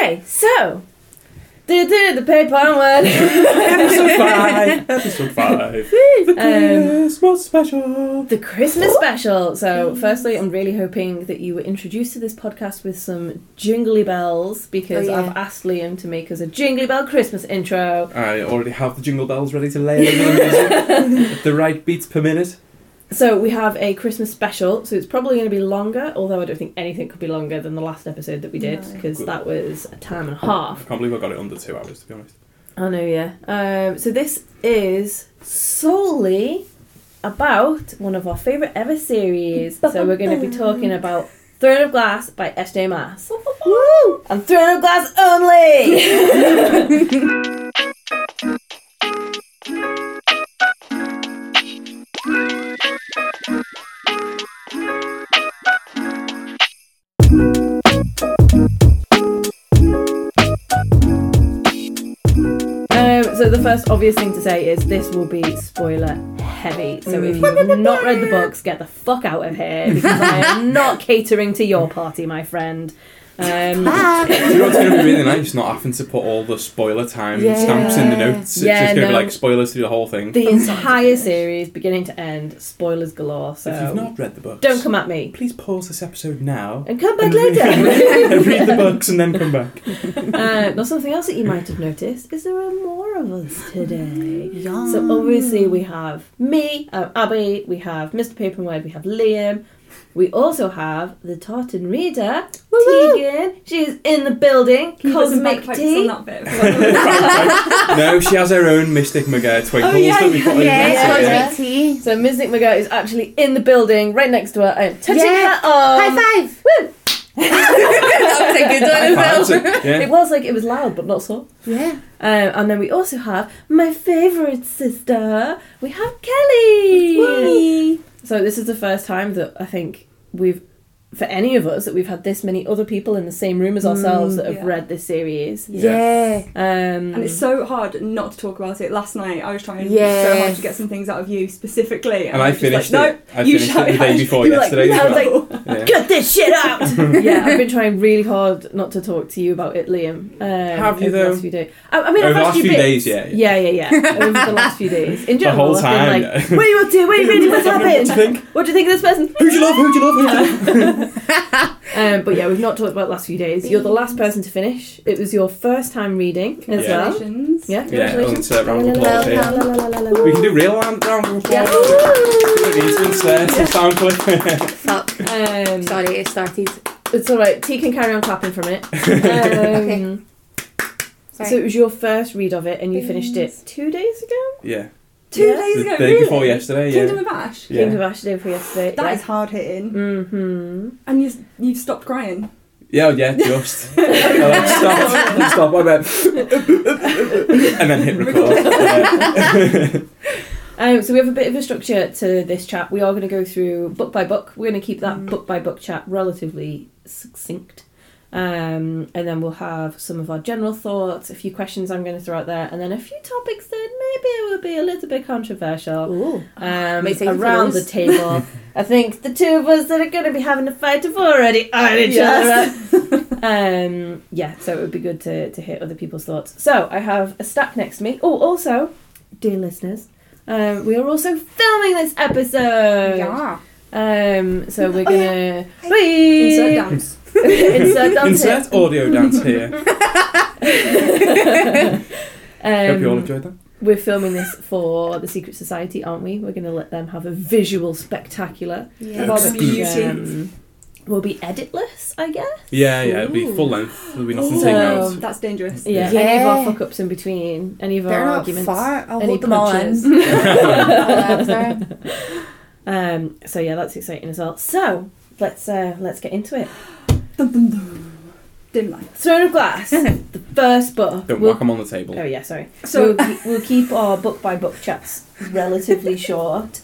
Okay, so do do the paper one. Episode five. Episode five. um, Christmas special. the Christmas special. So, firstly, I'm really hoping that you were introduced to this podcast with some jingly bells because Oh, yeah. I've asked Liam to make us a jingly bell Christmas intro. I already have the jingle bells ready to lay the music the right beats per minute. So we have a Christmas special. So it's probably going to be longer, although I don't think anything could be longer than the last episode that we did because Good. that was a time and a half. can't believe I got it under two hours, to be honest. I know, yeah. Um, so this is solely about one of our favourite ever series. So we're going to be talking about Throne of Glass by S.J. Maas. Woo! And Throne of Glass only! so the first obvious thing to say is this will be spoiler heavy. So if mm. you've not read the books, get the fuck out of here because I am not catering to your party, my friend. Um, Do you know what's going to be really nice? Not having to put all the spoiler time Yeah. stamps in the notes. It's Yeah, just going to no. be like spoilers through the whole thing. the entire series, beginning to end, spoilers galore. So if you've not read the books, don't come at me Please pause this episode now. and come back and read- later. and read the books and then come back. uh, now, something else that you might have noticed is there are more of us today. So obviously we have me, uh, Abby, we have Mr. Paperwhite, we have Liam. We also have the tartan reader, Tegan. She's in the building. Can you put some Cosmic bagpipes Tea. that bit? no, she has her own Mystic McGurr twinkles Oh, yeah, that we put in Yeah, Yeah, there. yeah. Cosmic Tea. So Mystic McGurk is actually in the building, right next to her. I'm touching Yeah. her arm. High five. Woo! That was a good one as well. Five, yeah. It was like it was loud, but not so. Yeah. Um, and then we also have my favourite sister. We have Kelly. So this is the first time that I think we've, for any of us, that we've had this many other people in the same room as ourselves that have yeah. read this series. Yeah. Um, And it's so hard not to talk about it. Last night I was trying Yeah. so hard to get some things out of you specifically, And I was finished like, it. I you finished shut it the your day before You were like, yesterday. I was like, well. Yeah. Cut this shit out! yeah, I've been trying really hard not to talk to you about it, Liam. Um, Have you, over the though? last few days. I, I mean, Over the last you few days, yeah, yeah, yeah, yeah. Over the last few days, in The general, whole I've time. been like, "What are you up to? What are you reading? What's what do you happened? think? What do you think of this person?" Who'd you love? Who'd you love? Who'd you love? Um, but yeah, we've not talked about the last few days. You're the last person to finish. It was your first time reading as Yeah. well. Congratulations. Yeah, Yeah, congratulations. and, uh, round of applause here. We can do real round, round of applause. Yeah. Don't need to insert a sound clip. Fuck. Um, Sorry, it started. it's all right. T can carry on clapping from it. Um, Okay. Sorry. So it was your first read of it, and you finished it two days ago. yeah, Two Yeah. days the ago, day really? before yesterday. Yeah. Kingdom Yeah, of Ash. Kingdom of yeah, Ash day before yesterday. That yeah. is hard hitting. Mm-hmm. And you you've stopped crying. yeah, yeah. Just I like, stop, stop. I went, and then hit record. Um, so we have a bit of a structure to this chat. We are going to go through book by book. We're going to keep that Mm. book by book chat relatively succinct. Um, and then we'll have some of our general thoughts, a few questions I'm going to throw out there, and then a few topics that maybe will be a little bit controversial Ooh. um, I'm excited for around the table. I think the two of us that are going to be having a fight have already eyed each Yes. other um, yeah, so it would be good to, to hear other people's thoughts. So I have a stack next to me. Oh, also, dear listeners, um, we are also filming this episode. Yeah. Um, so we're Oh, gonna Insert dance. Insert dance here. Audio dance here. Hope you all Um, enjoyed that. we're filming this for the Secret Society, aren't we? We're going to let them have a visual spectacular. Yeah. Barbecue. which, Beauty. um, will be editless, I guess. Yeah, yeah. It'll be full length. There'll be nothing So- taken out. That's dangerous. Yeah, Yeah. any of our fuck ups in between, any of They're our not arguments. far. I'll any hold them all in. punches. I'll answer. Um, so yeah, that's exciting as well. So let's uh, let's get into it. Dum, dum, dum. Dim light. Throne of Glass, the first book. Don't We'll- whack 'em on the table. Oh yeah, sorry. So- So we'll, keep- we'll keep our book by book chats relatively short.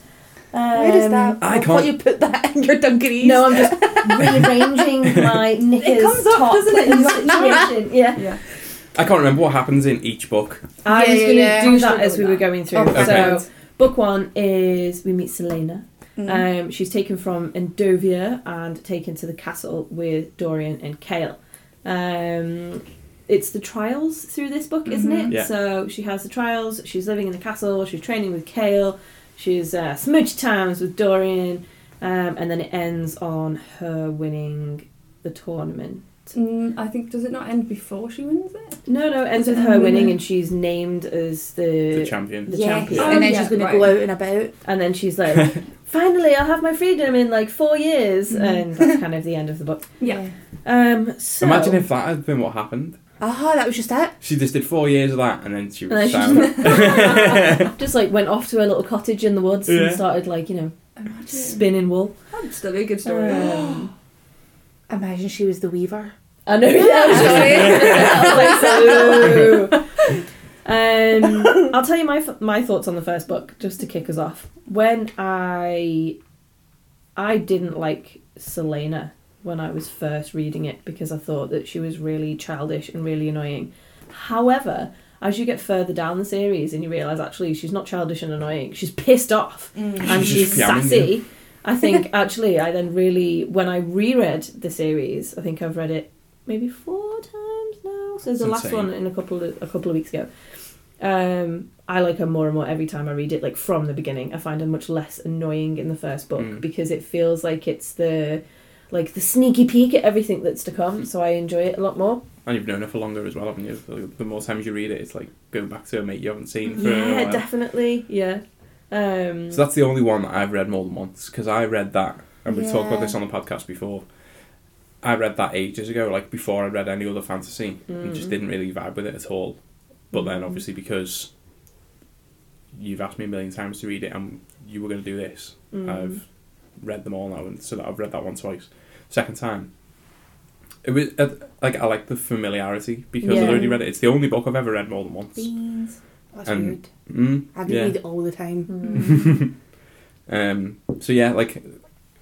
Um, Where does that? I I can't- can't. you put that in your dungarees? No, I'm just rearranging my knickers It comes off, top doesn't it? in situation. Yeah, Yeah. I can't remember what happens in each book. I Yeah, was going to yeah. do I'm that sure as we we'll were do going through. Okay. So book one is we meet Celaena. Mm. Um, she's taken from Endovier and taken to the castle with Dorian and Kale. Um, it's the trials through this book, isn't Mhm. it? Yeah. So she has the trials. She's living in the castle. She's training with Kale. She's uh, smudge times with Dorian, um, and then it ends on her winning the tournament. Mm, I think does it not end before she wins it? No, no, it ends Is with it her her winning, winning? and she's named as the, The champion. the yes. champion. And then Oh, she's going to yeah, go right. out and about. and then she's like, "Finally, I'll have my freedom in like four years," Mhm. and that's kind of the end of the book. Yeah. Um, so Imagine if that had been what happened. Ah, that was just it. She just did four years of that, and then she was she down. just like went off to a little cottage in the woods Yeah. and started like you know Imagine. spinning wool. That'd still be a good story. Um, Imagine she was the weaver. I know. Yeah, sorry. um, I'll tell you my my thoughts on the first book just to kick us off. When I I didn't like Celaena when I was first reading it because I thought that she was really childish and really annoying. However, as you get further down the series and you realise actually she's not childish and annoying, she's pissed off and She's she's just yamming, sassy. I think actually I then really when I reread the series, I think I've read it maybe four times now. So the last one in a couple of a couple of weeks ago. Um, I like her more and more every time I read it. Like from the beginning, I find her much less annoying in the first book Mm. because it feels like it's the like the sneaky peek at everything that's to come. So I enjoy it a lot more. And you've known her for longer as well, haven't you? The- more times you read it, it's like going back to a mate you haven't seen for a Yeah, definitely. Yeah. Um, So that's the only one that I've read more than once because I read that, and we've talked about this on the podcast before. I read that ages ago, like before I read any other fantasy, and just Mm. didn't really vibe with it at all. But then, Mm. obviously, because you've asked me a million times to read it, and you were going to do this, mm. I've read them all now, and so that I've read that one twice. Second time, it was uh, like I like the familiarity because I've already read it. It's the only book I've ever read more than once. Beans. That's And- weird. Mm, I yeah. read it all the time. Mm. Um, so yeah, like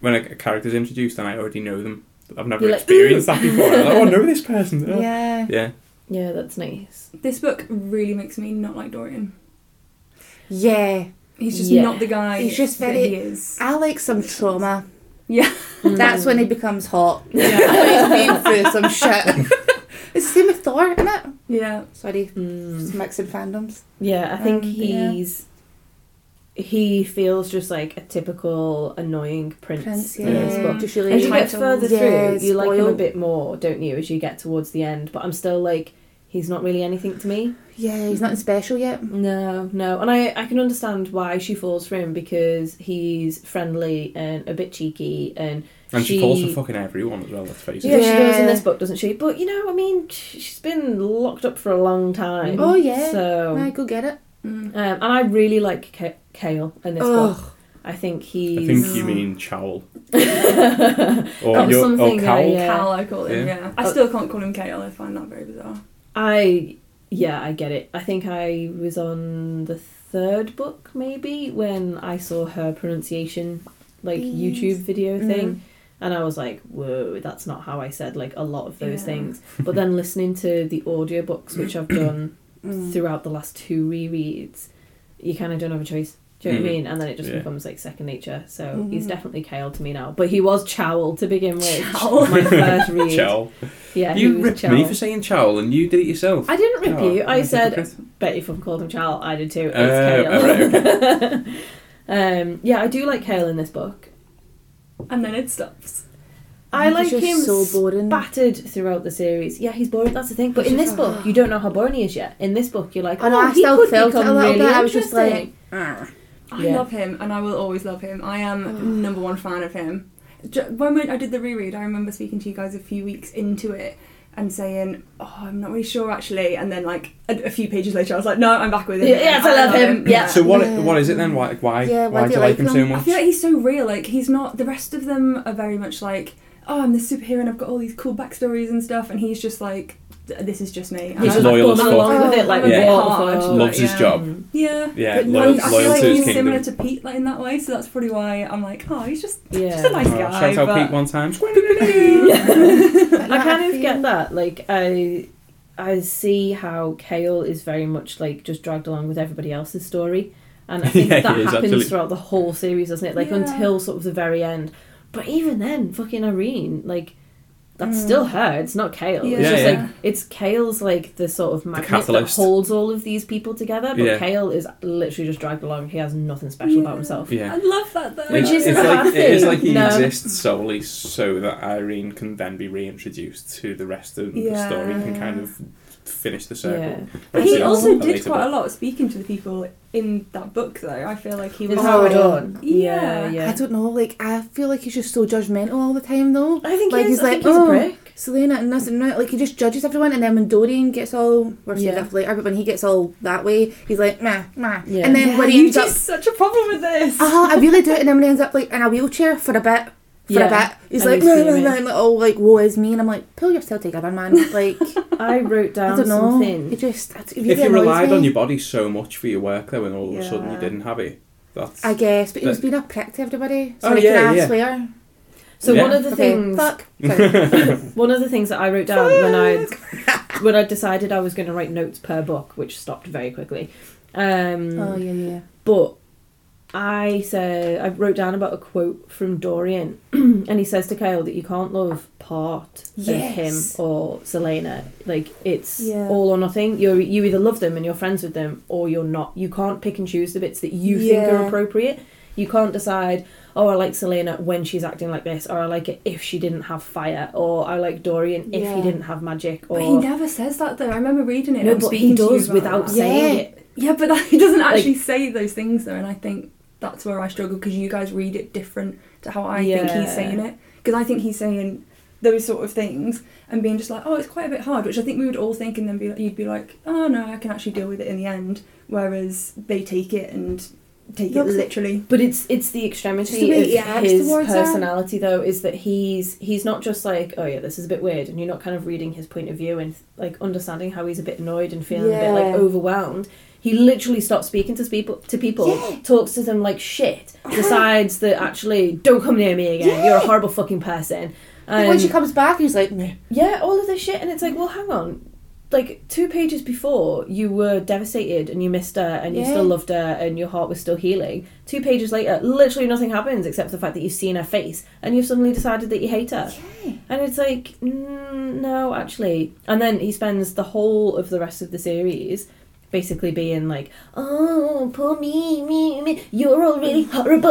when a, a character's introduced and I already know them, I've never You're like, experienced that before. I'm like, oh, I know this person. Oh. Yeah. Yeah. Yeah, that's nice. This book really makes me not like Dorian. Yeah. He's just Yeah. not the guy He's just that very- he is. I like some trauma. Yeah. That's when he becomes hot. Yeah. He's been through some shit. It's the same with Thor, isn't it? Yeah. Sorry, Mm. just mixing fandoms. Yeah, I think Um, yeah. he's he feels just like a typical annoying prince, Prince, in this book. Just really As you get entitled. further Yeah, through, you like him a bit more, don't you? As you get towards the end, but I'm still like he's not really anything to me. Yeah, he's nothing special yet. No, no, and I I can understand why she falls for him because he's friendly and a bit cheeky and. And she, falls for fucking everyone as well, let's face it. Yeah, she does in this book, doesn't she? But you know, I mean, she's been locked up for a long time. Oh, yeah. So, Right, go get it. Mm. um, and I really like Ka- Kale in this book. I think he's. I think you mean Chowl. or That was your, or something I, Cowl. Yeah. Cal, I call him, Yeah. yeah. I Oh. still can't call him Kale. I find that very bizarre. I yeah, I get it. I think I was on the third book maybe when I saw her pronunciation like Beans. YouTube video Mm. Thing. And I was like, whoa, that's not how I said like a lot of those Yeah. things. But then listening to the audiobooks, which I've done Mm. throughout the last two rereads, you kind of don't have a choice. Do you know what I Mm. mean? And then it just Yeah. becomes like second nature. So he's Mhm. definitely Kale to me now. But he was Chowl to begin with. Chowl. My first read. Chowl. Yeah, he You was ripped Chowl. me for saying Chowl and you did it yourself. I didn't rip Oh, you. I I'm said, hypocrite. bet if I've called him Chowl, I did too. It's Uh, Kale. oh, um, yeah, I do like Kale in this book. And then it stops. I like just him so boring. battered throughout the series. Yeah, he's boring. That's the thing. But in this book, you don't know how ah. boring he is yet. In this book, you're like, oh, I he still could felt it a little really bit. I was just like, "Arr." I Yeah. love him, and I will always love him. I am Ugh. number one fan of him. When I did the reread, I remember speaking to you guys a few weeks into it and saying, "Oh, I'm not really sure actually," and then like a, a few pages later, I was like, "No, I'm back with him." Yeah, yes, I love him. Yeah. So what? Yeah. What is it then? Why? Why? Yeah, why why do do you like him so him? I feel like he's so real. Like he's not. The rest of them are very much like, "Oh, I'm the superhero, and I've got all these cool backstories and stuff," and he's just like, "This is just me." He's I'm just Loyal like as bumming fuck. along with it, like Oh, yeah. waterfall. Hard, Loves his yeah. job. Yeah, Yeah, but loyal- I loyal feel like to his he's kingdom. similar to Pete like, in that way, so that's probably why I'm like, oh, he's just Yeah. just a nice Oh, guy. shout out but- Pete one time. But I no, kind of feel- get that. Like I, I see how Kale is very much like just dragged along with everybody else's story, and I think Yeah, that he is, happens absolutely. throughout the whole series, doesn't it? Like Yeah. until sort of the very end. But even then, fucking Irene, like that's Mm. still her. It's not Kale. Yeah. It's just Yeah, like it's Kale's like the sort of magnet that holds all of these people together. But Yeah. Kale is literally just dragged along. He has nothing special about himself. Yeah. I love that though. Which It's- isn't it's like, bad It is like he No. exists solely so that Irene can then be reintroduced to the rest of the story, can kind of finish the circle. Yeah. But he also did later quite a lot of speaking to the people in that book, though. I feel like he was. Howard on? Yeah. Yeah, yeah. I don't know, like I feel like he's just so judgmental all the time though. I think Like, he is. he's I like, think he's oh. a prick. Celaena and this and that, like he just judges everyone and then when Dorian gets all we're saying Yeah. that later, but when he gets all that way, he's like, nah, nah. Yeah. And then Yeah, when he you ends up such a problem with this. uh I really do it and then when he ends up like in a wheelchair for a bit for Yeah. a bit. He's like, he's nah, nah, fuming. nah, like, oh like woe is me and I'm like, pull yourself together, man. Like I wrote I down don't know. something. It just it really If you annoys relied me. on your body so much for your work, though, and all of a sudden you didn't have it, that's I guess, but he was But- being a prick to everybody. Oh, Sorry, yeah, can I yeah. swear? So Yeah. one of the Okay, things, fuck. One of the things that I wrote down when I when I decided I was going to write notes per book, which stopped very quickly. Um, oh yeah, yeah. But I said I wrote down about a quote from Dorian, and he says to Kyle that you can't love part of him or Celaena. Like it's Yeah. all or nothing. You you either love them and you're friends with them, or you're not. You can't pick and choose the bits that you think are appropriate. You can't decide. Oh, I like Celaena when she's acting like this, or I like it if she didn't have fire, or I like Dorian if he didn't have magic, or But he never says that though. I remember reading it. no, but he does without that. saying Yeah. it. Yeah, but that, he doesn't actually Like- say those things though, and I think that's where I struggle because you guys read it different to how I think he's saying it. Because I think he's saying those sort of things and being just like, oh, it's quite a bit hard, which I think we would all think, and then be like, you'd be like, oh no, I can actually deal with it in the end. Whereas they take it and take it- literally. But it's it's the extremity of acts his personality, though, is that he's he's not just like, oh yeah, this is a bit weird, and you're not kind of reading his point of view and like understanding how he's a bit annoyed and feeling a bit like overwhelmed. He literally stops speaking to people to people, Yeah. talks to them like shit, decides that actually don't come near me again. You're a horrible fucking person. And when she Um, comes back, he's like, meh. yeah, all of this shit, and it's like, well, hang on. Like two pages before, you were devastated and you missed her and you Yeah. still loved her and your heart was still healing. Two pages later, literally nothing happens except the fact that you've seen her face and you've suddenly decided that you hate her. Yeah. And it's like, mm, no, actually. And then he spends the whole of the rest of the series basically being like, oh, poor me, me, me, you're all really horrible.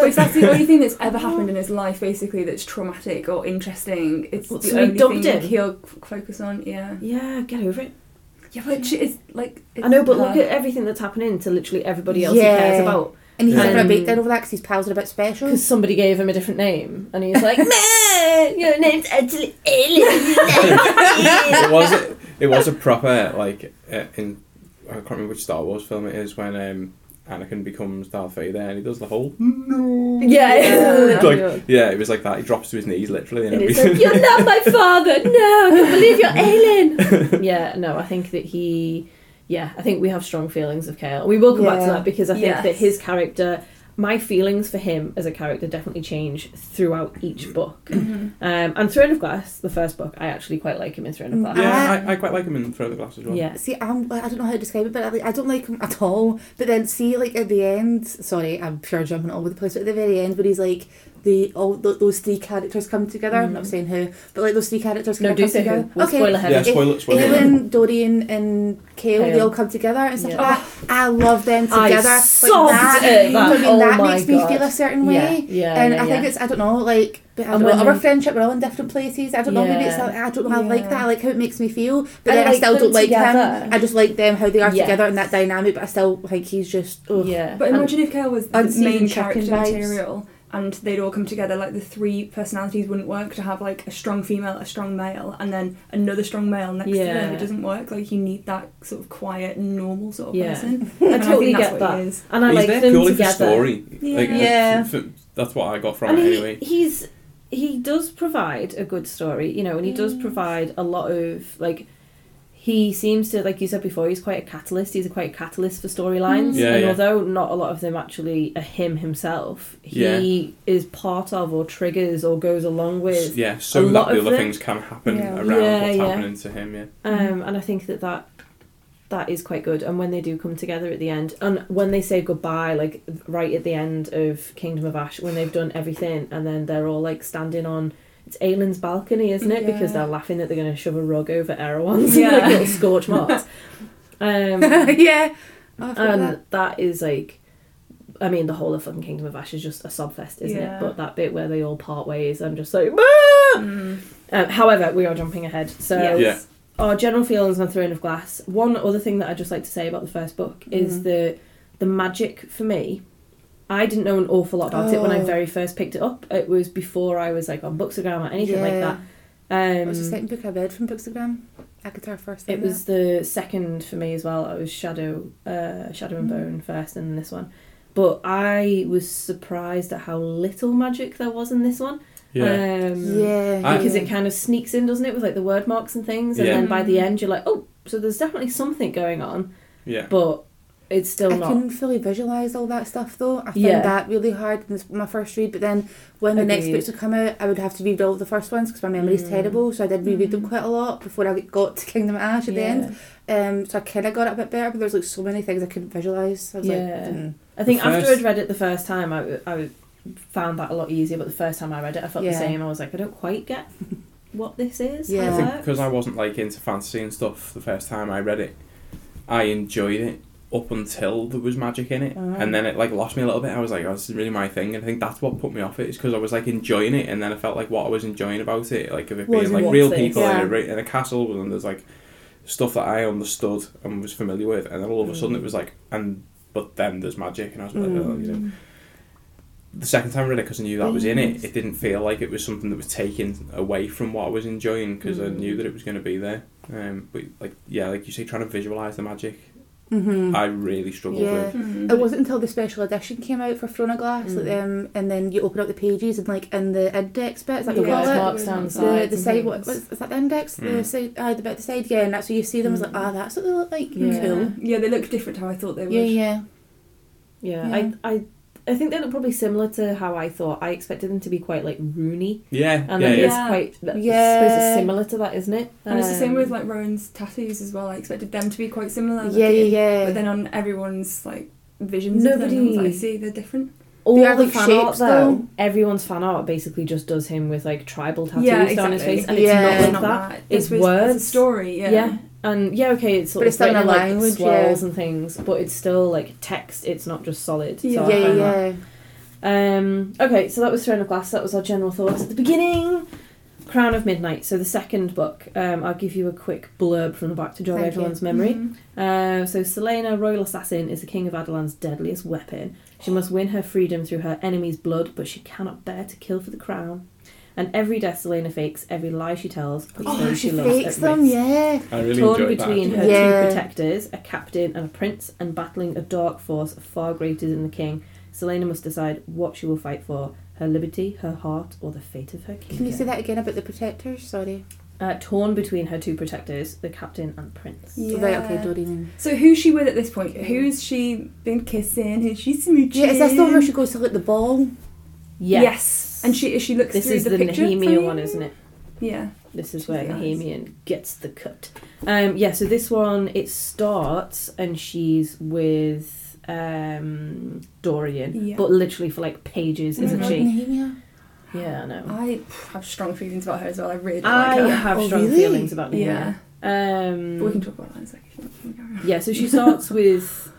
But if that's the only thing that's ever happened in his life, basically, that's traumatic or interesting, it's Well, the so he only thing him. he'll focus on. Yeah. yeah, get over it. Yeah, but she- it's like. It's I know, but look at everything that's happening to literally everybody else Yeah. he cares about. And he's Yeah. having a breakdown over that because his pals are a bit special. Because somebody gave him a different name, and he's like, "Man, your name's actually Alien." it was it was a proper like uh, in I can't remember which Star Wars film it is when um, Anakin becomes Darth Vader and he does the whole no yeah, Yeah. like yeah it was like that he drops to his knees literally and and he's everything like, "You're not my father. No, I can't believe you're alien." yeah, no, I think that he, yeah, I think we have strong feelings of Kale. We will come back to that because I think Yes. that his character. My feelings for him as a character definitely change throughout each book. Mhm. Um, and Throne of Glass, the first book, I actually quite like him in Throne of Mm, Glass. yeah I, I quite like him in Throne of Glass as well Yeah. See, I'm, I don't know how to describe it, but I, like, I don't like him at all. But then, see, like at the end, sorry, I'm sure jumping all over the place, but at the very end, where he's like, the all th- those three characters come together. I'm not Mm. saying who, but like those three characters No, do of come say who. together. We'll spoil ahead. yeah spoiler spoiler Aelin, Dorian, and Kale, they all come together and stuff Yeah. like that. I love them I together. sobbed like at that. I mean, Oh that my makes me feel a certain Yeah, way. yeah, and yeah, I think yeah. it's I don't know like but I don't know, our friendship we're all in different places. I don't know maybe it's like, I don't know how I like that I like how it makes me feel but I then I still don't like together. him. I just like them how they are Yes. together and that dynamic but I still think he's just ugh. Yeah. But imagine if Kale was the main character material and they'd all come together, like the three personalities wouldn't work to have like a strong female, a strong male, and then another strong male next to them. It doesn't work. Like you need that sort of quiet, normal sort of Yeah. person. I And totally think that's get what that. he is. And I he's like there them purely together. for story like, uh, Yeah. f- f- that's what I got from and it he, anyway he's he does provide a good story, you know, and he does Mm. provide a lot of like he seems to like you said before he's quite a catalyst he's a quite a catalyst for storylines Mm. Yeah, and yeah. although not a lot of them actually are him himself he is part of or triggers or goes along with yeah so a that lot the of other them- things can happen Yeah. around Yeah, what's yeah. happening to him yeah um, and I think that that that is quite good and when they do come together at the end and when they say goodbye like right at the end of Kingdom of Ash when they've done everything and then they're all like standing on it's Aelin's balcony, isn't it? Because they're laughing that they're going to shove a rug over Erewhon's Yeah. like little scorch marks. Um, yeah. Oh, I forgot and that. that is like, I mean, the whole of fucking Kingdom of Ash is just a sobfest, isn't Yeah. it? But that bit where they all part ways, I'm just like, "Ah!" Mm. Um, however, we are jumping ahead. So, Yes. Yeah. our general feelings on Throne of Glass. One other thing that I'd just like to say about the first book is Mhm. the the magic for me. I didn't know an awful lot about it when I Oh. very first picked it up. It was before I was like on Bookstagram or anything like Yeah. that. What was the Um, second book I read from Bookstagram? ACOTAR first. it then was the second for me as well. It was Shadow, uh, Shadow and Mm. Bone first, and then this one. But I was surprised at how little magic there was in this one. Yeah. Um, Yeah. Because yeah. it kind of sneaks in, doesn't it, with like the word marks and things, and Yeah. then by the Mm. end you're like, oh, so there's definitely something going on, yeah. but it's still I not. couldn't fully visualise all that stuff though. I found Yeah. that really hard in this, my first read. But then when the next books would come out, I would have to read all the first ones because my memory's Mm. terrible. So I did reread them Mm. quite a lot before I got to Kingdom of Ash at the end. Um, so I kind of got it a bit better, but there's like so many things I couldn't visualise. I was Yeah. like, mm. I think The after I'd read it the first time, I, I found that a lot easier. But the first time I read it, I felt Yeah. the same. I was like, I don't quite get what this is. Yeah. it I because I wasn't like into fantasy and stuff the first time I read it, I enjoyed it up until there was magic in it, Ah. and then it like lost me a little bit. I was like, oh, this is really my thing, and I think that's what put me off it. Is because I was like enjoying it, and then I felt like what I was enjoying about it, like of it being like real people in, a, in a castle, and there's like stuff that I understood and was familiar with, and then all of a sudden Mm. it was like, and but then there's magic, and I was like, oh, you know. Mm. The second time I read it, because I knew that was in it, it didn't feel like it was something that was taken away from what I was enjoying because I Mm. knew that it was going to be there. Um, but like yeah, like you say, trying to visualize the magic, Mhm. I really struggled Yeah. with. Mm. It wasn't until the special edition came out for Throne of Glass, like, Mm. um, and then you open up the pages and like in the index bit, is that the what you call it? down the The, sides. the side, what, things. what, is that the index? The Mm. side, uh, the bit at the side, yeah, and that's where you see them. I was like, Mm. ah, that's what they look like. Yeah. Cool. Yeah, they look different to how I thought they would. Yeah, yeah. Yeah, Yeah. I, I, I think they look probably similar to how I thought. I expected them to be quite like Rooney, Yeah, and yeah, then yeah. it's quite. I suppose Yeah. it's similar to that, isn't it? And it's the same Um, with like Rowan's tattoos as well. I expected them to be quite similar. Yeah, yeah, looking, yeah. But then on everyone's like visions, of them, I Nobody- see, they're different. all They the like, fan art shapes, though. though. Everyone's fan art basically just does him with like tribal tattoos yeah, down his face, and it's Yeah. not It's like not that. that. It's This was- words. It's a story. Yeah. Yeah. And yeah, okay, it's sort But of it's still in like language, swirls yeah. and things, but it's still like text. It's not just solid. So Yeah. Yeah, yeah, that. Um, okay, so that was Throne of Glass. That was our general thoughts at the beginning. Crown of Midnight. So the second book. Um, I'll give you a quick blurb from the back to jog Thank everyone's you. memory. Mhm. Uh, so Celaena, royal assassin, is the king of Adarlan's deadliest weapon. She must win her freedom through her enemy's blood, but she cannot bear to kill for the crown. And every death Celaena fakes, every lie she tells, puts Oh, those she she loves fakes at them, risk. yeah. I really Torn between that. her. Yeah. two protectors, a captain and a prince, and battling a dark force far greater than the king, Celaena must decide what she will fight for her liberty, her heart, or the fate of her kingdom. Can you say that again about the protectors? Sorry. Uh, torn between her two protectors, the captain and prince. Yeah. Right, okay, Doreen. So who's she with at this point? Who's she been kissing? Who's she smooching? Yeah, is this the one where she goes to like the ball? Yes. yes. And she she looks This through is the, the, picture. Nehemia one, isn't it? Yeah. This is where eyes. Gets the cut. Um, yeah, so this one it starts and she's with um, Dorian, Yeah. but literally for like pages, Oh isn't she? Nehemia? Yeah, I know. I have strong feelings about her as well. I really don't I like her. have Oh, strong really? feelings about Yeah. Nehemia. But we can Um, talk about that in a second. if you want to carry on. yeah, so she starts with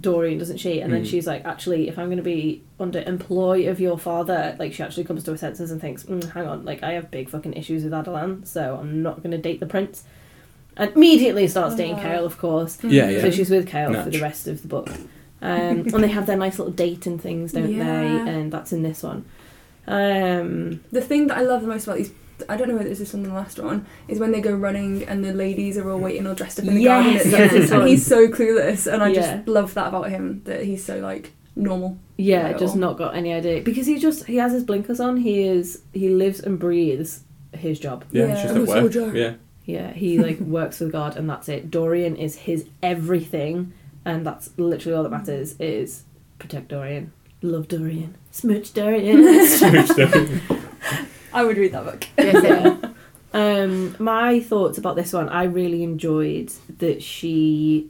Dorian, doesn't she? And then Mm. she's like, actually, if I'm going to be under employ of your father, like she actually comes to her senses and thinks, mm, hang on, like I have big fucking issues with Adarlan, so I'm not going to date the prince. And immediately starts dating Oh. Kale, of course. Yeah, yeah. So she's with Kale for the rest of the book. Um, and they have their nice little date and things, don't Yeah. they? And that's in this one. Um, The thing that I love the most about these, I don't know whether it's this one or the last one, is when they go running and the ladies are all waiting all dressed up in the Yes, garden. It's yes, and one. he's so clueless, and I Yeah. just love that about him that he's so like normal. yeah, just all. not got any idea because he just he has his blinkers on. He is he lives and breathes his job. Yeah, Yeah. it's just at work. soldier. Yeah, Yeah, he like works with God and that's it. Dorian is his everything, and that's literally all that matters. Is protect Dorian, love Dorian, smooch Dorian. I would read that book. Yes, yeah. Um, my thoughts about this one, I really enjoyed that she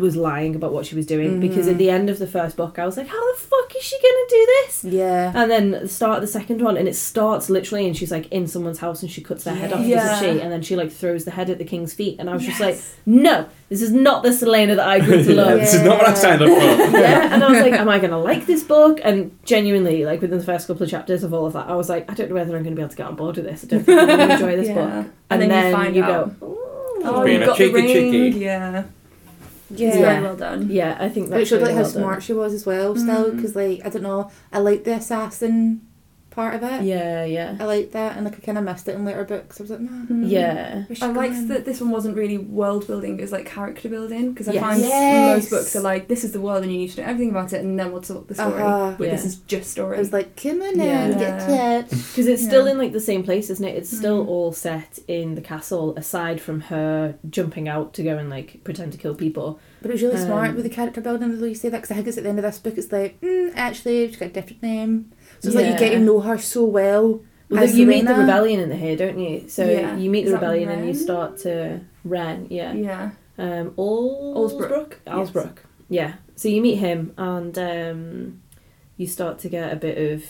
was lying about what she was doing because Mhm. at the end of the first book I was like how the fuck is she gonna do this Yeah. and then the start of the second one and it starts literally and she's like in someone's house and she cuts their head off Yeah. doesn't she and then she like throws the head at the king's feet and I was just like no this is not the Celaena that I grew to Yeah, love This is not what I signed up for. yeah, and I was like, am I going to like this book? And genuinely, like within the first couple of chapters of all of that, I was like, I don't know whether I'm going to be able to get on board with this. I don't think I'm going to enjoy this Yeah. book. And then you find out. go, "Ooh." Oh, Being you a got the ring. cheeky. Yeah. Yeah. It's very well done. yeah, I think But that's it showed like really how well done. smart she was as well. Still, Mhm. because like I don't know, I like the assassin part of it. Yeah, yeah, I like that, and like I kind of missed it in later books. I was like, man, Mm. yeah. I liked that this one wasn't really world building, it was like character building because I Yes. find Yes. most books are like this is the world and you need to know everything about it and then we'll talk the story. Uh-huh. But this is just story. I was like, come on Yeah. in, get to it. Because it's still in like the same place, isn't it? It's still Mhm. all set in the castle, aside from her jumping out to go and like pretend to kill people. But it was really smart Um, with the character building, though you say that, because I think it's at the end of this book, it's like, mm, actually, she's got a different name. So it's like you get to know her so well. Well, as you meet the rebellion in the here, don't you? So Yeah. you meet the that rebellion and you start to Ren, yeah. yeah. um, Allsbrook. Allsbrook, yes. Yeah. So you meet him and um, you start to get a bit of.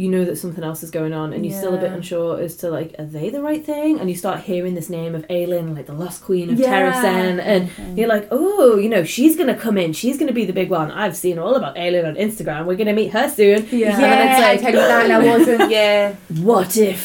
You know that something else is going on, and you're still a bit unsure as to like, are they the right thing? And you start hearing this name of Aelin, like the Lost Queen of Yeah. Terrasen, and you're like, oh, you know, she's gonna come in, she's gonna be the big one. I've seen all about Aelin on Instagram. We're gonna meet her soon. Yeah. And then it's I like, you that I wasn't, yeah. What if?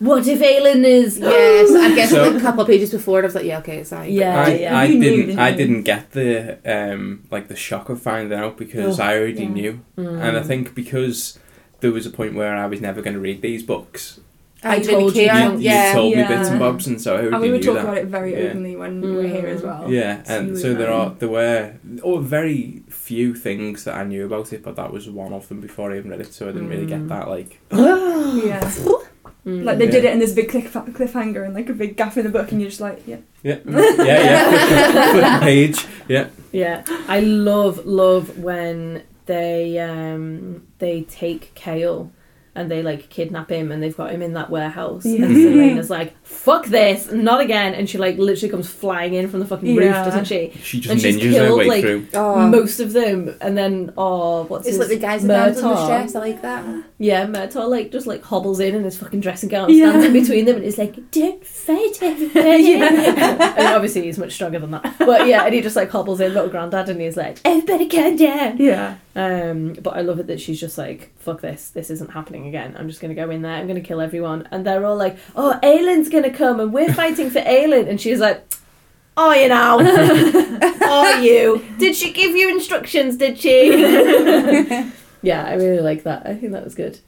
What if Aelin is? Yes, I guess So- like a couple of pages before, it, I was like, yeah, okay, it's alright. Yeah, I, yeah. I You didn't. didn't I didn't get the um like the shock of finding out because Oh, I already yeah. knew, Mm. and I think because there was a point where I was never going to read these books. I, I told you, care. you, you yeah. told me Yeah. bits and bobs, and so I already And we were talking about it very Yeah. openly when we were here as well. Yeah, So and would so there know. are there were oh very few things that I knew about it, but that was one of them before I even read it, so I didn't really get Mm. that like. Yeah. Mm. Like they did Yeah. it in this big cliff- cliffhanger and like a big gap in the book, and you're just like, yeah. Yeah, yeah, yeah. Page. Yeah, Yeah, I love love when they um they take Kale and they like kidnap him and they've got him in that warehouse Yeah. and Celaena's like fuck this not again and she like literally comes flying in from the fucking roof Yeah. doesn't she she just And she's ninjas her way like, through. Oh, most of them and then oh what's it's his like the guys in the Damsel in I like that. yeah Murtaugh like just like hobbles in in his fucking dressing gown Yeah. stands in between them and is like don't fight everybody and obviously he's much stronger than that but yeah and he just like hobbles in little granddad and he's like everybody calm down Yeah. Um, but I love it that she's just like, fuck this, this isn't happening again. I'm just gonna go in there, I'm gonna kill everyone. And they're all like, oh, Aelin's gonna come and we're fighting for Aylin. And she's like, are you now? are you? Did she give you instructions, did she? yeah, I really like that. I think that was good.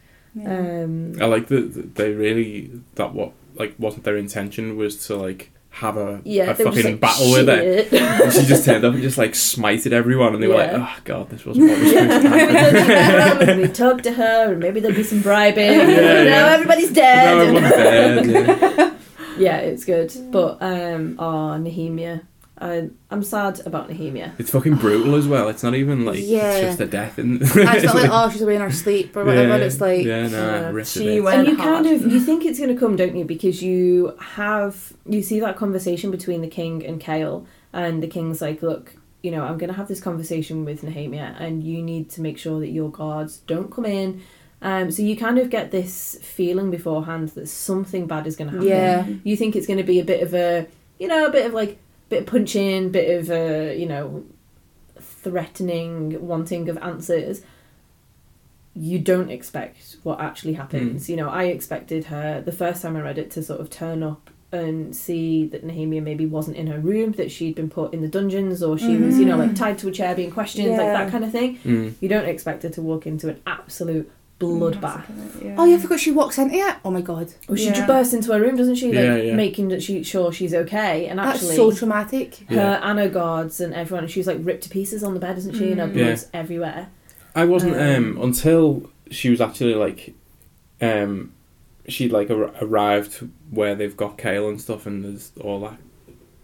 Um, I like that that they really that what like wasn't their intention was to like have a, yeah, a they were just fucking like, battle with it. And she just turned up and just like smited everyone, and they were like, "Oh God, this wasn't what was supposed to happen." and we talk to her, and maybe there'll be some bribing. Yeah, now yeah. everybody's dead. everyone's dead. Yeah. Yeah, it's good. But um oh Nehemia. I I'm sad about Nehemia. It's fucking brutal as well. It's not even like Yeah. it's just a death. In I felt like, oh, she's away in her sleep or whatever. and it's like, yeah, no, Yeah. She it. went- And you hard. kind of you think it's gonna come, don't you? Because you have you see that conversation between the king and Kale and the king's like, Look, you know, I'm gonna have this conversation with Nehemia and you need to make sure that your guards don't come in. Um, so you kind of get this feeling beforehand that something bad is gonna happen. yeah. you think it's going to be a bit of a you know a bit of like bit of punching bit of a you know threatening wanting of answers you don't expect what actually happens hmm. you know i expected her the first time i read it to sort of turn up and see that Nehemia maybe wasn't in her room, that she'd been put in the dungeons, or she was, you know, mm-hmm. like tied to a chair being questioned, like that kind of thing. Mm. You don't expect her to walk into an absolute bloodbath. Yeah. Oh, yeah, I forgot she walks in it. Oh my god. Well, she Yeah. just bursts into her room, doesn't she? Like Yeah, yeah. making that she sure she's okay, and actually That's actually, so traumatic. her Yeah. and her guards and everyone, she's like ripped to pieces on the bed, isn't she? And her Mm. blood's everywhere. I wasn't um, Um, until she was actually like, um, she like ar- arrived where they've got Kale and stuff, and there's all that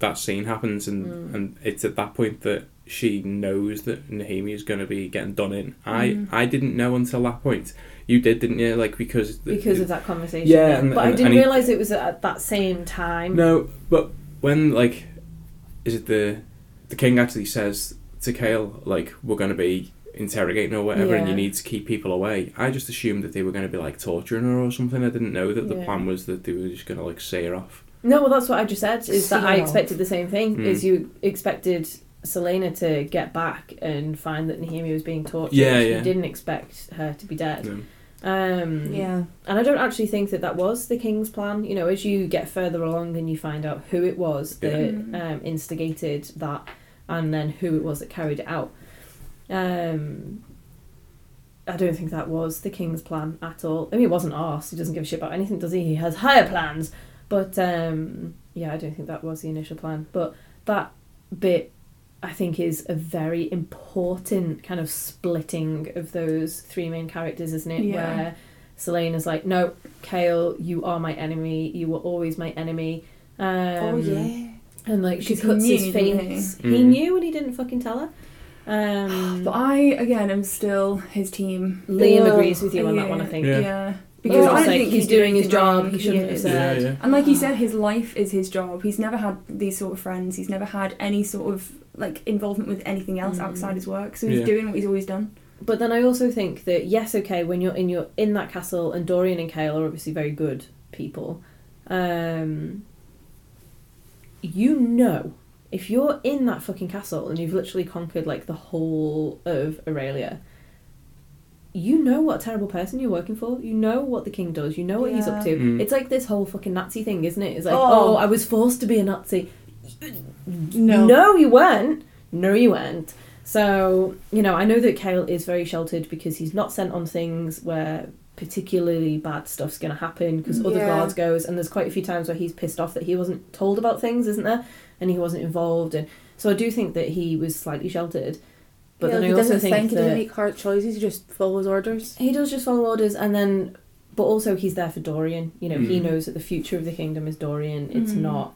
that scene happens, and Mm. and it's at that point that she knows that Nehemia is going to be getting done in. I Mm. I didn't know until that point. You did, didn't you? Like because the- Because of that conversation. Yeah, and- but I didn't and he- realise it was at that same time. No, but when like, is it the the king actually says to Kale, like, we're going to be interrogating or whatever, and you need to keep people away. I just assumed that they were going to be like torturing her or something. I didn't know that the Yeah. plan was that they were just going to like say her off. No, well, that's what I just said. Is that I expected the same thing. Mm. Is you expected Celaena to get back and find that Nehemia was being tortured. Yeah, yeah. You didn't expect her to be dead. No. Um, Yeah. And I don't actually think that that was the king's plan. You know, as you get further along and you find out who it was that Yeah. um, instigated that, and then who it was that carried it out. Um, I don't think that was the king's plan at all. I mean, it wasn't ours. He doesn't give a shit about anything, does he? He has higher plans. But um, yeah, I don't think that was the initial plan. But that bit, I think, is a very important kind of splitting of those three main characters, isn't it? Yeah. Where Celaena's like, no, Kale, you are my enemy. You were always my enemy. Um, oh yeah. And like she Because he cuts knew, his didn't face. he? He Mm. knew and he didn't fucking tell her. Um, But I again am still his team. Liam Ugh, agrees with you on that one. I think. Yeah. Yeah. Because Because I don't like think he's he doing his job, he shouldn't have said- Yeah, yeah. And like you said, his life is his job. He's never had these sort of friends. He's never had any sort of like involvement with anything else Mm. outside his work. So he's Yeah. doing what he's always done. But then I also think that yes, okay, when you're in your in that castle, and Dorian and Kale are obviously very good people. Um, you know, if you're in that fucking castle and you've literally conquered like the whole of Erilea, you know what a terrible person you're working for. You know what the king does. You know what he's up to. Mm. It's like this whole fucking Nazi thing, isn't it? It's like, Oh. oh, I was forced to be a Nazi. No. No, you weren't. No, you weren't. So, you know, I know that Kale is very sheltered because he's not sent on things where particularly bad stuff's going to happen because other Yeah. guards goes and there's quite a few times where he's pissed off that he wasn't told about things, isn't there? And he wasn't involved and so I do think that he was slightly sheltered. But yeah, then he I also doesn't think, think, he doesn't make hard choices. He just follows orders. he does just follow orders and then but also he's there for Dorian. You know, he Mm. knows that the future of the kingdom is Dorian. It's Mm. not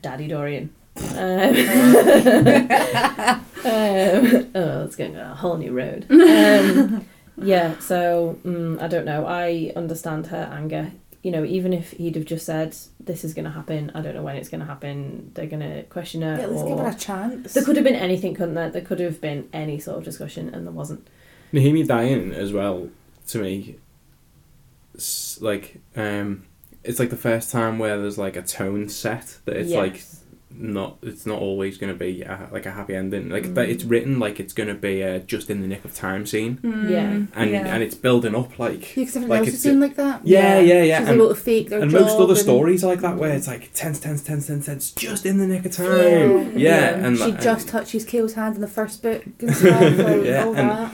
Daddy Dorian. Um, um, oh, it's going down a whole new road. Um, yeah, so mm, I don't know. I understand her anger. You know, even if he'd have just said, "This is going to happen," I don't know when it's going to happen. They're going to question her. Yeah, let's give it a chance. there could have been anything, couldn't there? There could have been any sort of discussion, and there wasn't. Nehemia dying as well to me, like um, it's like the first time where there's like a tone set that it's like Yes. Not it's not always going to be a, like a happy ending like Mm. that it's written like it's going to be a just in the nick of time scene Mm, Yeah. and yeah. and it's building up like Yeah, 'cause everyone like else it's has seen like that. yeah yeah yeah She's and, able to fake and most other and- stories are like that where it's like tense tense tense tense tense just in the nick of time Yeah. yeah, Yeah. and she like- just touches Kale's hand in the first book and stuff, like, Yeah, all and- that.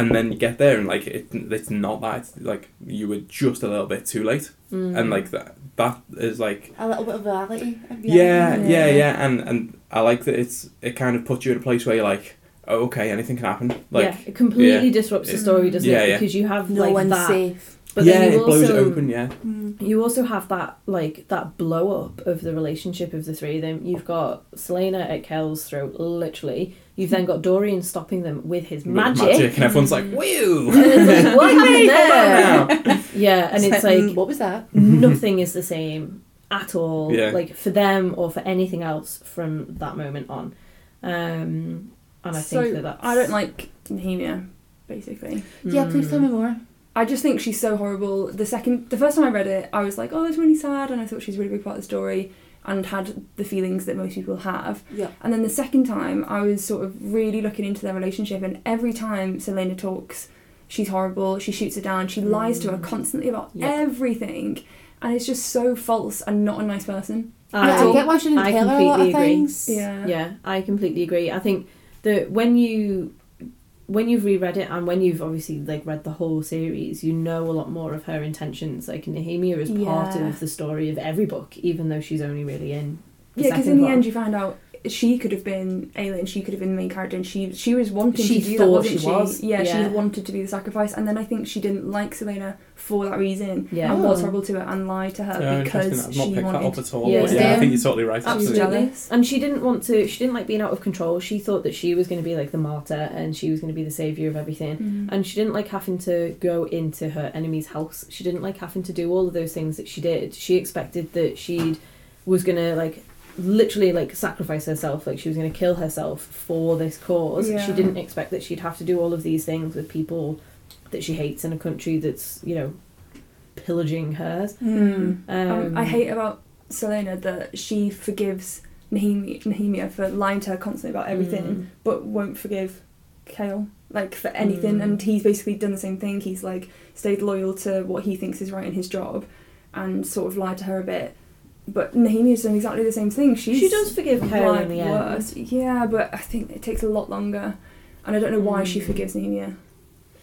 And then you get there and like it, it's not that it's like you were just a little bit too late Mm. and like that that is like A little bit of reality. yeah, yeah, Yeah. yeah, and and I like that it's it kind of puts you in a place where you're like, oh, okay, anything can happen. Like, yeah, it completely yeah. disrupts the story, doesn't Yeah, it? yeah. Because you have No like one's that, safe. but yeah, then you it blows also it open. Yeah, Mm. you also have that like that blow up of the relationship of the three of them. You've got Celaena at Kel's throat, literally. You've then got Dorian stopping them with his With magic. and everyone's like, woo. Like, what happened there? Yeah, and it's mm, like what was that? nothing is the same at all Yeah. like for them or for anything else from that moment on um and i so think that that's I don't like Nehemia, basically. Yeah, please Mm. tell me more. I just think she's so horrible. The second, the first time I read it, I was like, oh, it's really sad, and I thought she's a really big part of the story, and had the feelings that most people have. Yeah. And then the second time, I was sort of really looking into their relationship, and every time Celaena talks, she's horrible. She shoots her down. She lies to her Mm. constantly about Yeah. everything, and it's just so false and not a nice person. I, I, I get why she didn't I tell her a lot of completely agree. things. Yeah. yeah i completely agree i think that when you when you've reread it and when you've obviously like read the whole series you know a lot more of her intentions like nehemia is part Yeah. of the story of every book even though she's only really in the Yeah, because in the one. end, you find out she could have been Aelin. She could have been the main character, and she she was wanting She to do thought that, wasn't she was, Yeah, yeah. she wanted to be the sacrifice, and then I think she didn't like Celaena for that reason, Yeah. and was Oh. horrible to her and lied to her Yeah, because I've not she picked that up wanted. at all. Yeah. but yeah, I think you're totally right. She was. Absolutely. jealous. And she didn't want to. She didn't like being out of control. She thought that she was going to be like the martyr, and she was going to be the savior of everything. Mm. And she didn't like having to go into her enemy's house. She didn't like having to do all of those things that she did. She expected that she was gonna like literally like sacrifice herself like she was going to kill herself for this cause Yeah. she didn't expect that she'd have to do all of these things with people that she hates in a country that's you know pillaging hers Mm. um, Um, I hate about Celaena that she forgives Nehemia, Nehemia for lying to her constantly about everything, Mm. but won't forgive Kale like for anything. Mm. And he's basically done the same thing. He's like stayed loyal to what he thinks is right in his job, and sort of lied to her a bit. But Nehemia's done exactly the same thing. She's she does forgive Chaol in the end worse. Yeah, but I think it takes a lot longer, and I don't know why she Mm. forgives Nehemia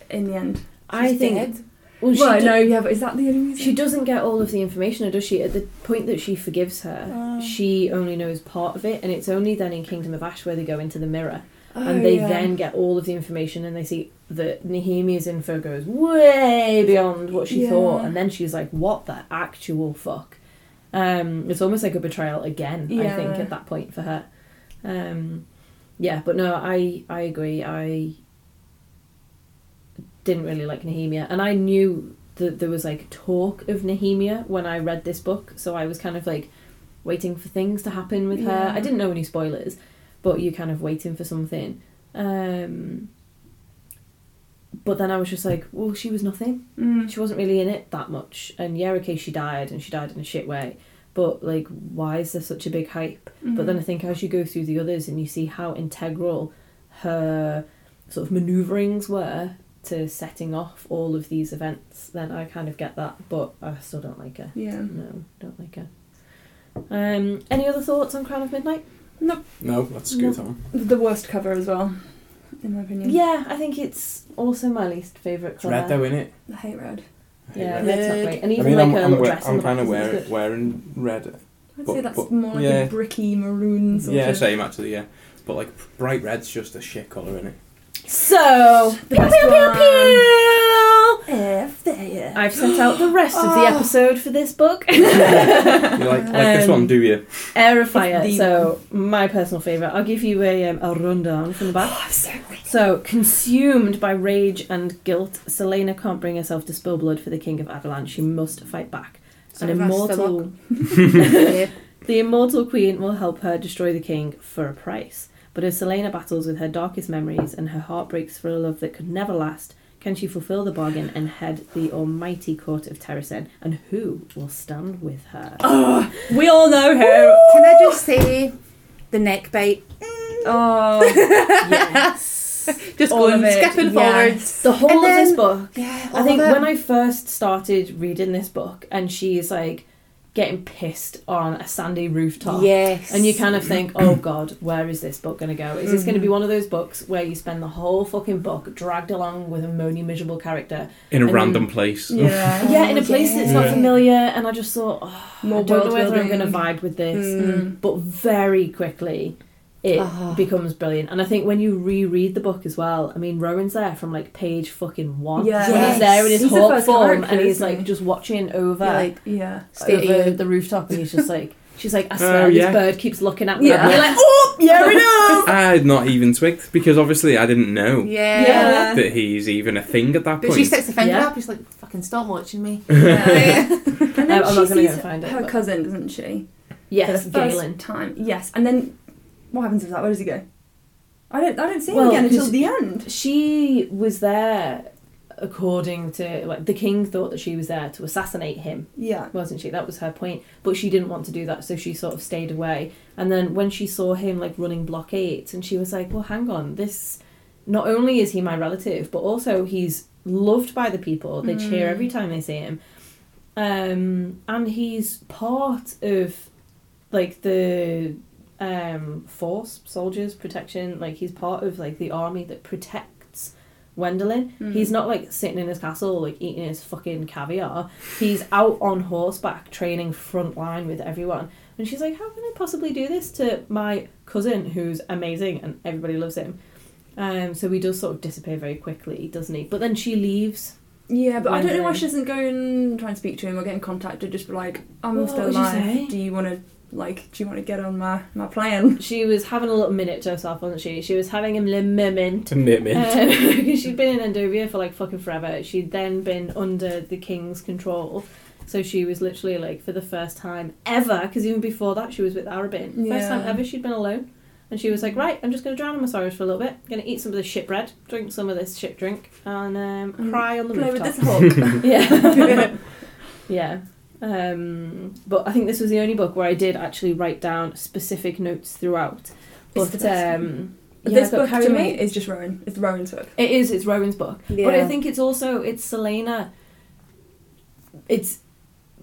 in the end. I think dead. well she well, do- no, yeah, but is that the only reason? She doesn't get all of the information, or does she? At the point that she forgives her, Oh. she only knows part of it, and it's only then in Kingdom of Ash where they go into the mirror Oh, and they yeah. then get all of the information and they see that Nehemia's info goes way beyond what she Yeah. thought, and then she's like, "What the actual fuck?" Um, it's almost like a betrayal again. I think at that point for her. Um, yeah, but no, I I agree. I didn't really like Nehemia, and I knew that there was like talk of Nehemia when I read this book, so I was kind of like waiting for things to happen with her. I didn't know any spoilers, but you're kind of waiting for something. Um, but then I was just like, well, she was nothing. Mm. She wasn't really in it that much. And yeah, okay, she died, and she died in a shit way. But like, why is there such a big hype? But then I think as you go through the others and you see how integral her sort of maneuverings were to setting off all of these events, then I kind of get that. But I still don't like her. yeah. No, don't like her. Um, any other thoughts on Crown of Midnight? No, let's scoot on. The worst cover as well, in my opinion. Yeah, I think it's also my least favourite It's colour. red though, innit? I hate red. I hate Yeah, red. red's not Red. great. And I even mean, like I'm, her I'm, little we- dress on I'm the kind of back is wearing, good. wearing red. I'd But- say that's but- more like yeah. a bricky maroon sort Yeah, of. same actually, yeah. But like bright red's just a shit colour, innit? So, The pew, best pew, pew, one. pew. F there. I've set out the rest of the Oh. episode for this book. You like like this Um, one, do you? Heir of Fire. The So, my personal favourite. I'll give you a, um, a rundown from the back. Oh, I'm so ready. So, consumed by rage and guilt, Celaena can't bring herself to spill blood for the King of Adarlan. She must fight back. Sorry, An that's the immortal, Yeah. the immortal queen will help her destroy the king for a price. But as Celaena battles with her darkest memories and her heart breaks for a love that could never last, can she fulfill the bargain and head the almighty court of Terrasen? And who will stand with her? We all know who. Can I just say the neck bite? Oh, yes. Just All going of skipping yes. forwards. The whole And of this book Yeah, I think when I first started reading this book and she's like getting pissed on a sandy rooftop. yes, And you kind of think, oh god, where is this book going to go? Is this going to be one of those books where you spend the whole fucking book dragged along with a moany, miserable character? In a and random place. yeah. yeah, in a place that's not Yeah. familiar, and I just thought, oh, More I don't know whether I'm going to vibe with this. Mm. But very quickly, it Ah. becomes brilliant. And I think when you reread the book as well, I mean, Rowan's there from like page fucking one. Yeah. Yes. he's there in his He's hawk form and he's like just watching over, You're like, Yeah. Over the rooftop and he's just like, she's like, I swear Oh, this bird keeps looking at me. Yeah. And you're like, oh, yeah, I know. I had not even twigged because obviously I didn't know yeah. Yeah. that he's even a thing at that But point. she sticks the finger Yeah. up. She's like, "Fucking stop watching me." Yeah. and then I'm not she gonna go sees and find it, her cousin, doesn't she? Yes, For the first Galan. time. Yes. And then what happens with that? Where does he go? I don't. I don't see him Well, again until 'cause- the end. She was there, according to like the king thought that she was there to assassinate him, Yeah. wasn't she? That was her point. But she didn't want to do that, so she sort of stayed away. And then when she saw him like running blockades, and she was like, "Well, hang on, this. Not only is he my relative, but also he's loved by the people. They cheer Mm. every time they see him, um, and he's part of like the um force soldiers protection like he's part of like the army that protects Wendlyn. Mm. He's not like sitting in his castle like eating his fucking caviar. He's out on horseback training front line with everyone. And she's like, How can I possibly do this to my cousin who's amazing and everybody loves him? Um so he does sort of disappear very quickly, doesn't he? But then she leaves. Yeah, but I don't know why she doesn't go and try and speak to him or get in contact or just be like, I'm What still you alive. Do you want to like? Do you want to get on my my plan? She was having a little minute to herself, wasn't she? She was having a little moment. to nip it. Because she'd been in Endovier for like fucking forever. She'd then been under the king's control. So she was literally like for the first time ever, because even before that she was with Arobynn. First time ever she'd been alone. And she was like, right, I'm just going to drown in my sorrows for a little bit. Going to eat some of this shit bread, drink some of this shit drink, and um, Mm. cry on the Play with rooftop. this hook. Yeah. yeah. Um, but I think this was the only book where I did actually write down specific notes throughout. It's But the best. um, yeah, this I book carried to me is just Rowan. It's Rowan's book. It is. It's Rowan's book, Yeah. but I think it's also it's Celaena. It's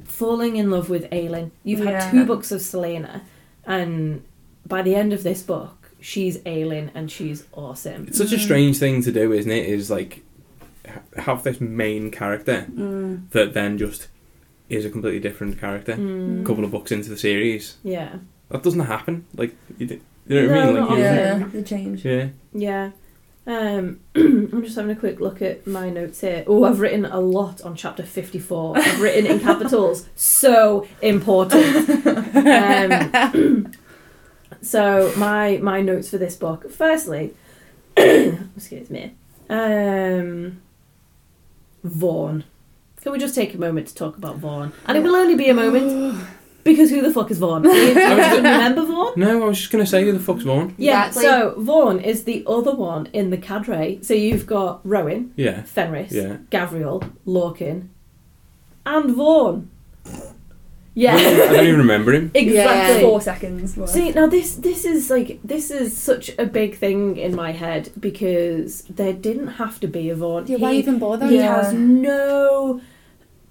falling in love with Aelin. You've Yeah. had two books of Celaena, and by the end of this book, she's Aelin and she's awesome. It's such a Mm. strange thing to do, isn't it? Is like have this main character Mm. that then just is a completely different character. Mm. A couple of books into the series, Yeah, that doesn't happen. Like you, d- you know what I mean? not Like you- often. Yeah, the change. yeah. yeah. Um, I'm just having a quick look at my notes here. Oh, I've written a lot on chapter 54. I've written in capitals, so important. Um, so my my notes for this book. Firstly, excuse me. Um, Vaughn. Can we just take a moment to talk about Vaughn? And it will only be a moment because who the fuck is Vaughn? I Do you remember Vaughn? No, I was just gonna say who the fuck's Vaughn. Yeah. Exactly. So Vaughn is the other one in the cadre. So you've got Rowan, Yeah, Fenris, yeah. Gavriel, Lorcan, and Vaughn. Yeah. I Yeah. don't even remember him. exactly. Four seconds. worth. See now this this is like this is such a big thing in my head because there didn't have to be a Vaughn. Yeah, why He- even bother? He Yeah. has no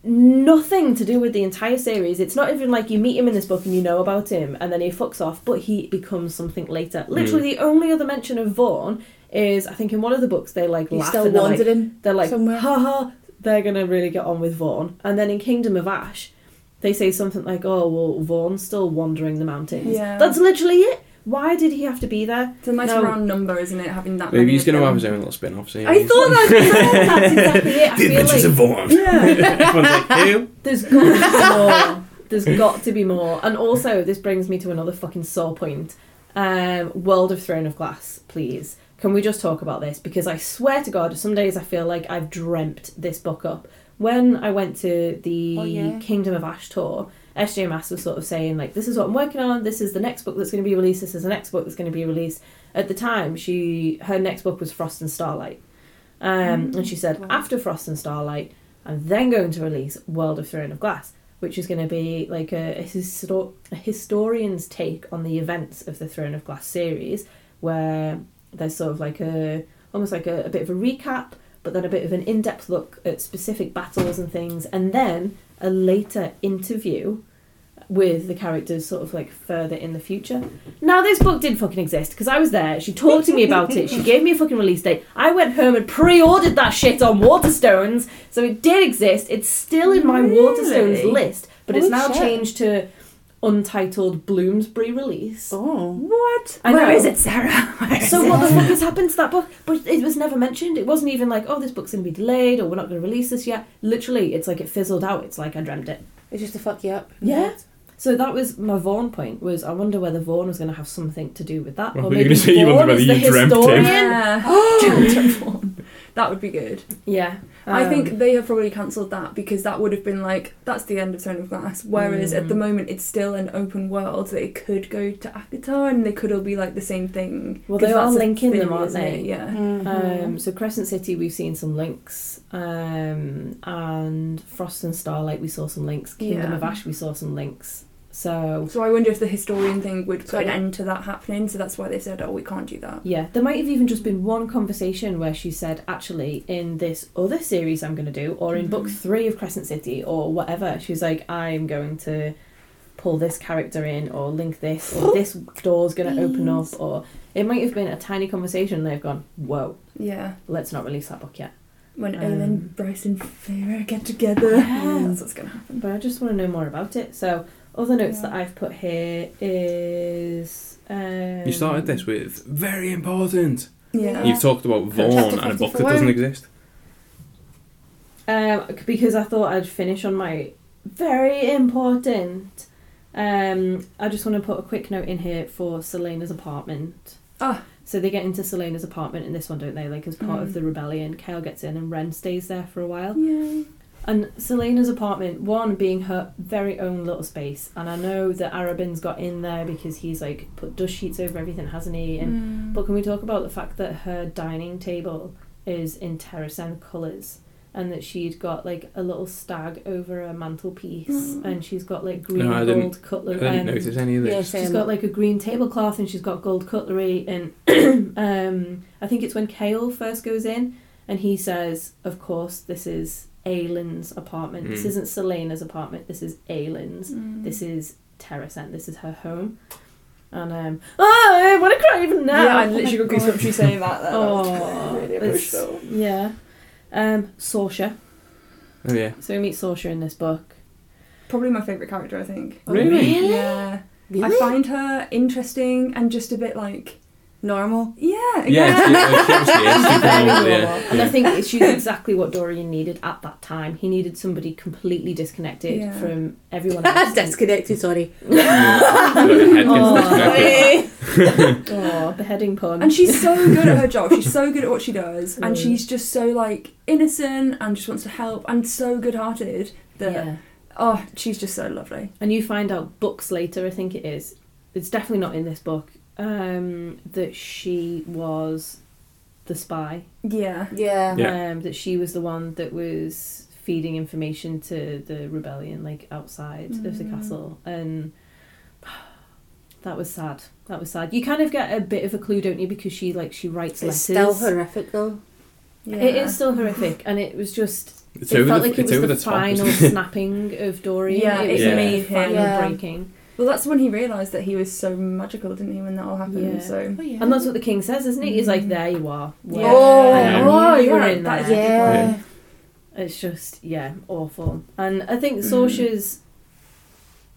nothing to do with the entire series. It's not even like you meet him in this book and you know about him and then he fucks off, but he becomes something later. Literally mm. the only other mention of Vaughn is I think in one of the books they like He's laugh still and they're like, wandering. they're like somewhere. haha they're gonna really get on with Vaughn. And then in Kingdom of Ash they say something like, Oh well Vaughn's still wandering the mountains. Yeah. That's literally it. Why did he have to be there? It's a nice No. round number, isn't it? Having that. Maybe many he's of gonna them. have his own little spin-off series. I thought that that's exactly it. I The feel Adventures like of Vaughn. Yeah. Everyone's like, who? There's got to be more. There's got to be more. And also, this brings me to another fucking sore point. Um, World of Throne of Glass, please. Can we just talk about this? Because I swear to God, some days I feel like I've dreamt this book up. When I went to the Oh, yeah. Kingdom of Ash tour, SJ Maas was sort of saying, like, this is what I'm working on, this is the next book that's going to be released, this is the next book that's going to be released. At the time, she her next book was Frost and Starlight. Um, and she said, Wow. after Frost and Starlight, I'm then going to release World of Throne of Glass, which is going to be like a, a, histo- a historian's take on the events of the Throne of Glass series, where there's sort of like a almost like a, a bit of a recap, but then a bit of an in-depth look at specific battles and things, and then a later interview with the characters sort of like further in the future. Now this book did fucking exist because I was there. She talked to me about it. She gave me a fucking release date. I went home and pre-ordered that shit on Waterstones, so it did exist. It's still in my Waterstones list, but it's now shit. changed to untitled Bloomsbury release. Oh. What? I Where know. is it, Sarah? Where is So it? what the fuck has happened to that book? But it was never mentioned. It wasn't even like, oh, this book's going to be delayed or we're not going to release this yet. Literally, it's like it fizzled out. It's like I dreamt it. It's just to fuck you up. Yeah. So that was my Vaughn point. Was I wonder whether Vaughn was going to have something to do with that, I or thought you were maybe gonna say you Vaughn wonder is whether the you dreamt him. historian. Yeah. that would be good. Yeah, I Um, think they have probably cancelled that because that would have been like that's the end of Throne of Glass. Whereas at the Mm. moment it's still an open world that it could go to ACOTAR and they could all be like the same thing. Well, 'Cause they are that's a linking them, aren't isn't they? it? Yeah. Mhm. Um, so Crescent City, we've seen some links, um, and Frost and Starlight, we saw some links. Kingdom Yeah. of Ash, we saw some links. So So I wonder if the historian thing would put an end to that happening. So that's why they said, "Oh, we can't do that." yeah, there might have even just been one conversation where she said, actually, in this other series I'm going to do, or in book Mhm. three of Crescent City, or whatever, she was like, I'm going to pull this character in, or link this, or this door's going to open up, or it might have been a tiny conversation. and They've gone, whoa, Yeah. let's not release that book yet. When Um, Aelin, Bryce, and Feyre get together, Yeah. that's what's gonna happen. But I just want to know more about it. So, other notes Yeah. that I've put here is. Um, You started this with very important. Yeah. You've talked about Vaughn and a book that doesn't exist. Um, because I thought I'd finish on my very important. Um, I just want to put a quick note in here for Celaena's apartment. Ah. So they get into Celaena's apartment in this one, don't they? Like as part Mm. of the rebellion, Chaol gets in and Ren stays there for a while. Yeah. And Celaena's apartment, one being her very own little space, and I know that Arobynn's got in there because he's like put dust sheets over everything, hasn't he? And Mm. but can we talk about the fact that her dining table is in Terrasen colours, and that she'd got like a little stag over a mantelpiece, Mm. and she's got like green No, I and didn't- gold I cutlery. didn't um, notice any of this. same. She's got like a green tablecloth and she's got gold cutlery and um, I think it's when Chaol first goes in and he says, "Of course, this is Aelin's apartment. This Mm. isn't Celaena's apartment. This is Aelin's. Mm. This is Terrasen. This is her home." And um, oh, I want to cry even now. Yeah, I Oh literally got God. goosebumps you saying that. There. Oh, really it's- emotional. yeah. Um, Sorscha. Oh yeah. So we meet Sorscha in this book. Probably my favourite character, I think. Oh, Really? Yeah. Really? I find her interesting and just a bit like Normal. yeah, Yeah, yeah. she, uh, she obviously is super Very normal, normal. yeah. And I think she's exactly what Dorian needed at that time. He needed somebody completely disconnected Yeah. from everyone else. Disconnected, sorry. Yeah. Her head gets disconnected. oh, beheading pun. And she's so good at her job. She's so good at what she does, and she's just so like innocent and just wants to help and so good-hearted that yeah. oh, she's just so lovely. And you find out books later, I think it is. It's definitely not in this book. Um, that she was the spy. Yeah. Yeah. Yeah. Um, that she was the one that was feeding information to the rebellion, like outside of the Mm. castle, and that was sad. That was sad. You kind of get a bit of a clue, don't you? Because she like she writes It's letters. still horrific though. yeah. It is still horrific, and it was just. It's it felt the, like it was the, the, final isn't snapping of Dorian. Yeah, it was it like made him- final Yeah. breaking. Well, that's when he realised that he was so magical, didn't he? When that all happened. Yeah. So Oh, yeah. And that's what the king says, isn't he? He's like, Mm. "There you are." Yeah. Oh, I oh, you were yeah, in that is there. a yeah. It's just yeah, awful. And I think Mm. Sorscha's.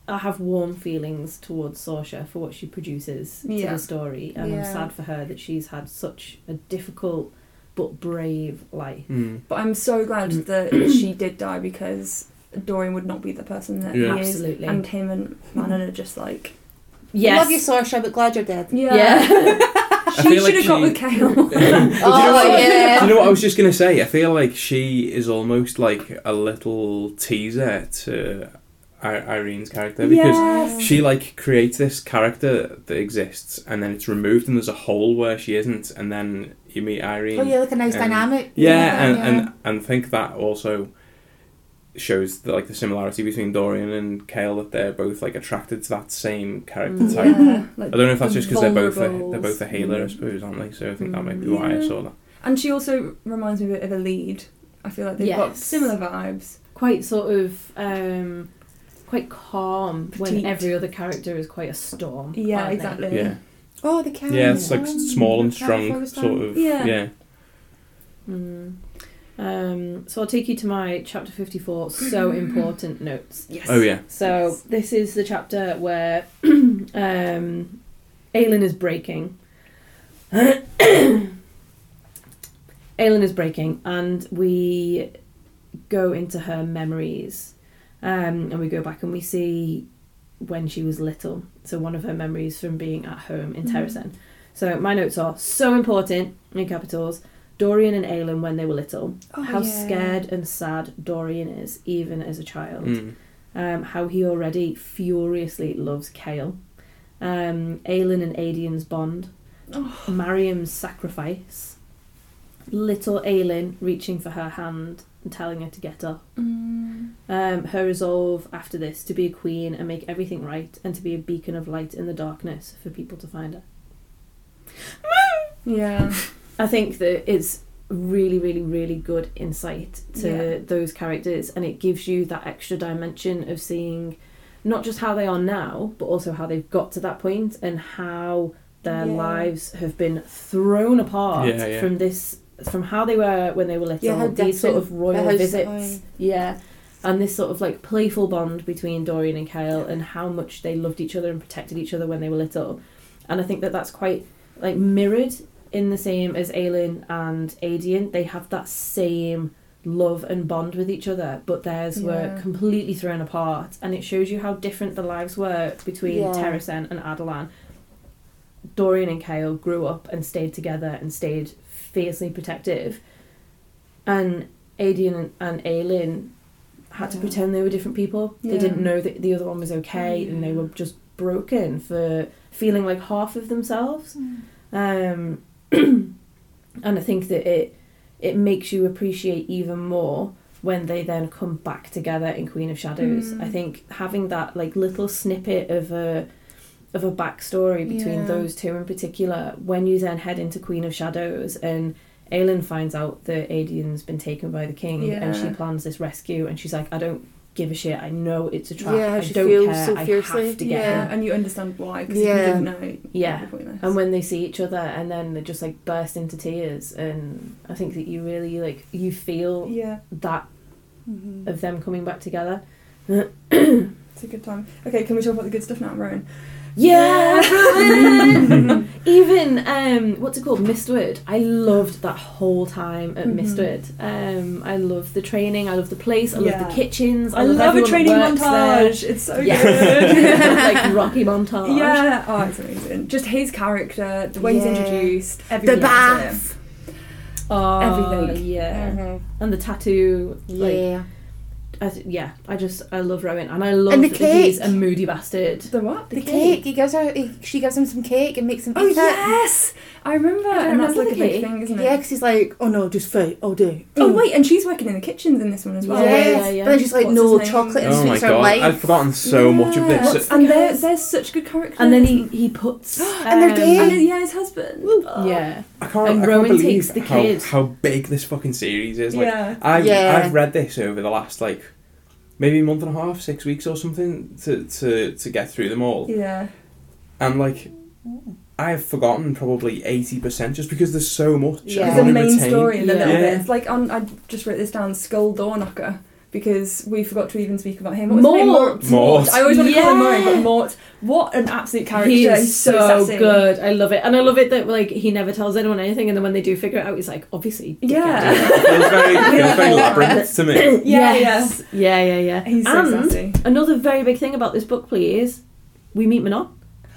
I have warm feelings towards Sorscha for what she produces to the story, and I'm sad for her that she's had such a difficult but brave life. Mm. But I'm so glad Mm. that she did die because Dorian would not be the person that Yeah. he is. Absolutely. And him and Manon are just like Yes. Love you, Sorscha, but glad you're dead. yeah. Yeah. she feel should like have got she- with Chaol. Oh, Do you know yeah. what I was just gonna say? I feel like she is almost like a little teaser to I- Yrene's character because yes. she like creates this character that exists and then it's removed and there's a hole where she isn't and then you meet Irene. Oh, yeah, like a nice Um, dynamic. Yeah, and, yeah. and and think that also shows the, like the similarity between Dorian and Chaol that they're both like attracted to that same character Mm. type. Yeah, like, I don't know if that's just because they're both a, they're both a healer, I Mm. suppose, aren't they? So I think that might be Mm. why I saw that. And she also reminds me a bit of Elide. I feel like they've got similar vibes. quite sort of um, quite calm when every other character is quite a storm. Yeah, aren't they? exactly. Yeah, Oh, the can. yeah, it's like small and Is that the strong, sort of. Yeah. Yeah, Mm. Um, so I'll take you to my chapter 54 so important notes. Yes. Oh yeah. So this is the chapter where um, Aelin is breaking. Aelin is breaking, and we go into her memories, um, and we go back and we see when she was little. So one of her memories from being at home in. Terrasen. So my notes are so important in capitals. Dorian and Aelin when they were little. Oh, how yeah. scared and sad Dorian is, even as a child Mm. um, how he already furiously loves Chaol, um, Aelin and Aedion's bond, Oh. Marion's sacrifice, little Aelin reaching for her hand and telling her to get up, Mm. um, her resolve after this to be a queen and make everything right and to be a beacon of light in the darkness for people to find her. Yeah. I think that it's really, really, really good insight to Yeah. those characters, and it gives you that extra dimension of seeing not just how they are now, but also how they've got to that point and how their Yeah. lives have been thrown apart Yeah, yeah. from this, from how they were when they were little. Yeah, these sort of royal visits, are. yeah. And this sort of like playful bond between Dorian and Chaol, and how much they loved each other and protected each other when they were little, and I think that that's quite like mirrored in the same as Aelin and Aedion. They have that same love and bond with each other, but theirs were completely thrown apart, and it shows you how different the lives were between Yeah. Terrasen and Adarlan. Dorian and Chaol grew up and stayed together and stayed fiercely protective, and Aedion and Aelin had to Yeah. pretend they were different people. They didn't know that the other one was okay, and they were just broken for feeling like half of themselves. Um, and I think that it it makes you appreciate even more when they then come back together in Queen of Shadows. Mm. I think having that like little snippet of a of a backstory between Yeah. those two in particular, when you then head into Queen of Shadows and Aelin finds out that Aedion's been taken by the king and she plans this rescue and she's like, I don't give a shit. I know it's a trap. Yeah, I she don't feels care. so I fiercely. have to get yeah, him. and you understand why because Yeah. you didn't know. Yeah. it'd be pointless. And when they see each other and then they just like burst into tears and I think that you really like you feel yeah, that Mhm. of them coming back together. it's a good time. Okay, can we talk about the good stuff now, Rowan? Yeah, Rowan! Even um, what's it called, Mistward. I loved that whole time at Mhm. Mistward. Um, I love the training. I love the place. I love the kitchens. I, I love a training montage. It's so Yeah. good. like Rocky montage. Yeah, oh, it's amazing. Just his character, the way he's introduced, The bath. Oh, Everything. Yeah. Mhm. And the tattoo. Like, Yeah. I, yeah. I just I love Rowan, and I love And the that he's a moody bastard. The what? The cake. He gives her. He, she gives him some cake and makes him Oh eat it. yes, I remember, I and that's remember like a big cake. thing, isn't it? Yeah, because he's like, oh no, just food all day. Oh Mm. wait, and she's working in the kitchens in this one as well. Yeah, Yes. yeah, yeah. But then she's like, What's no, his name? chocolate and Oh my sweets are god, life. I've forgotten so much of this. What's- and there, Yes. there's such good characters. And then he he puts And they're um, gay. and yeah, his husband. Oh. Yeah. I can't, And I can't believe takes the how, kid. how big this fucking series is. Like, yeah. I, Yeah. I've read this over the last, like, maybe a month and a half, six weeks or something to, to, to get through them all. Yeah. And, like, I've forgotten probably 80% just because there's so much. Yeah. I There's a main retain- story in the Yeah. little Yeah. bits. Like on, I just wrote this down. Skull Door Knocker. Because we forgot to even speak about him. What was his name? Mort. Mort. I always want to call him Murray, Yeah. but Mort. What an absolute character! He is He's so, sassy. good. I love it, and I love it that like he never tells anyone anything, and then when they do figure it out, he's like, obviously. Yeah. It feels very, feels very labyrinth to me. Yeah, yes. yeah, yeah, yeah. He's so and sassy. another very big thing about this book, please, we meet Manon.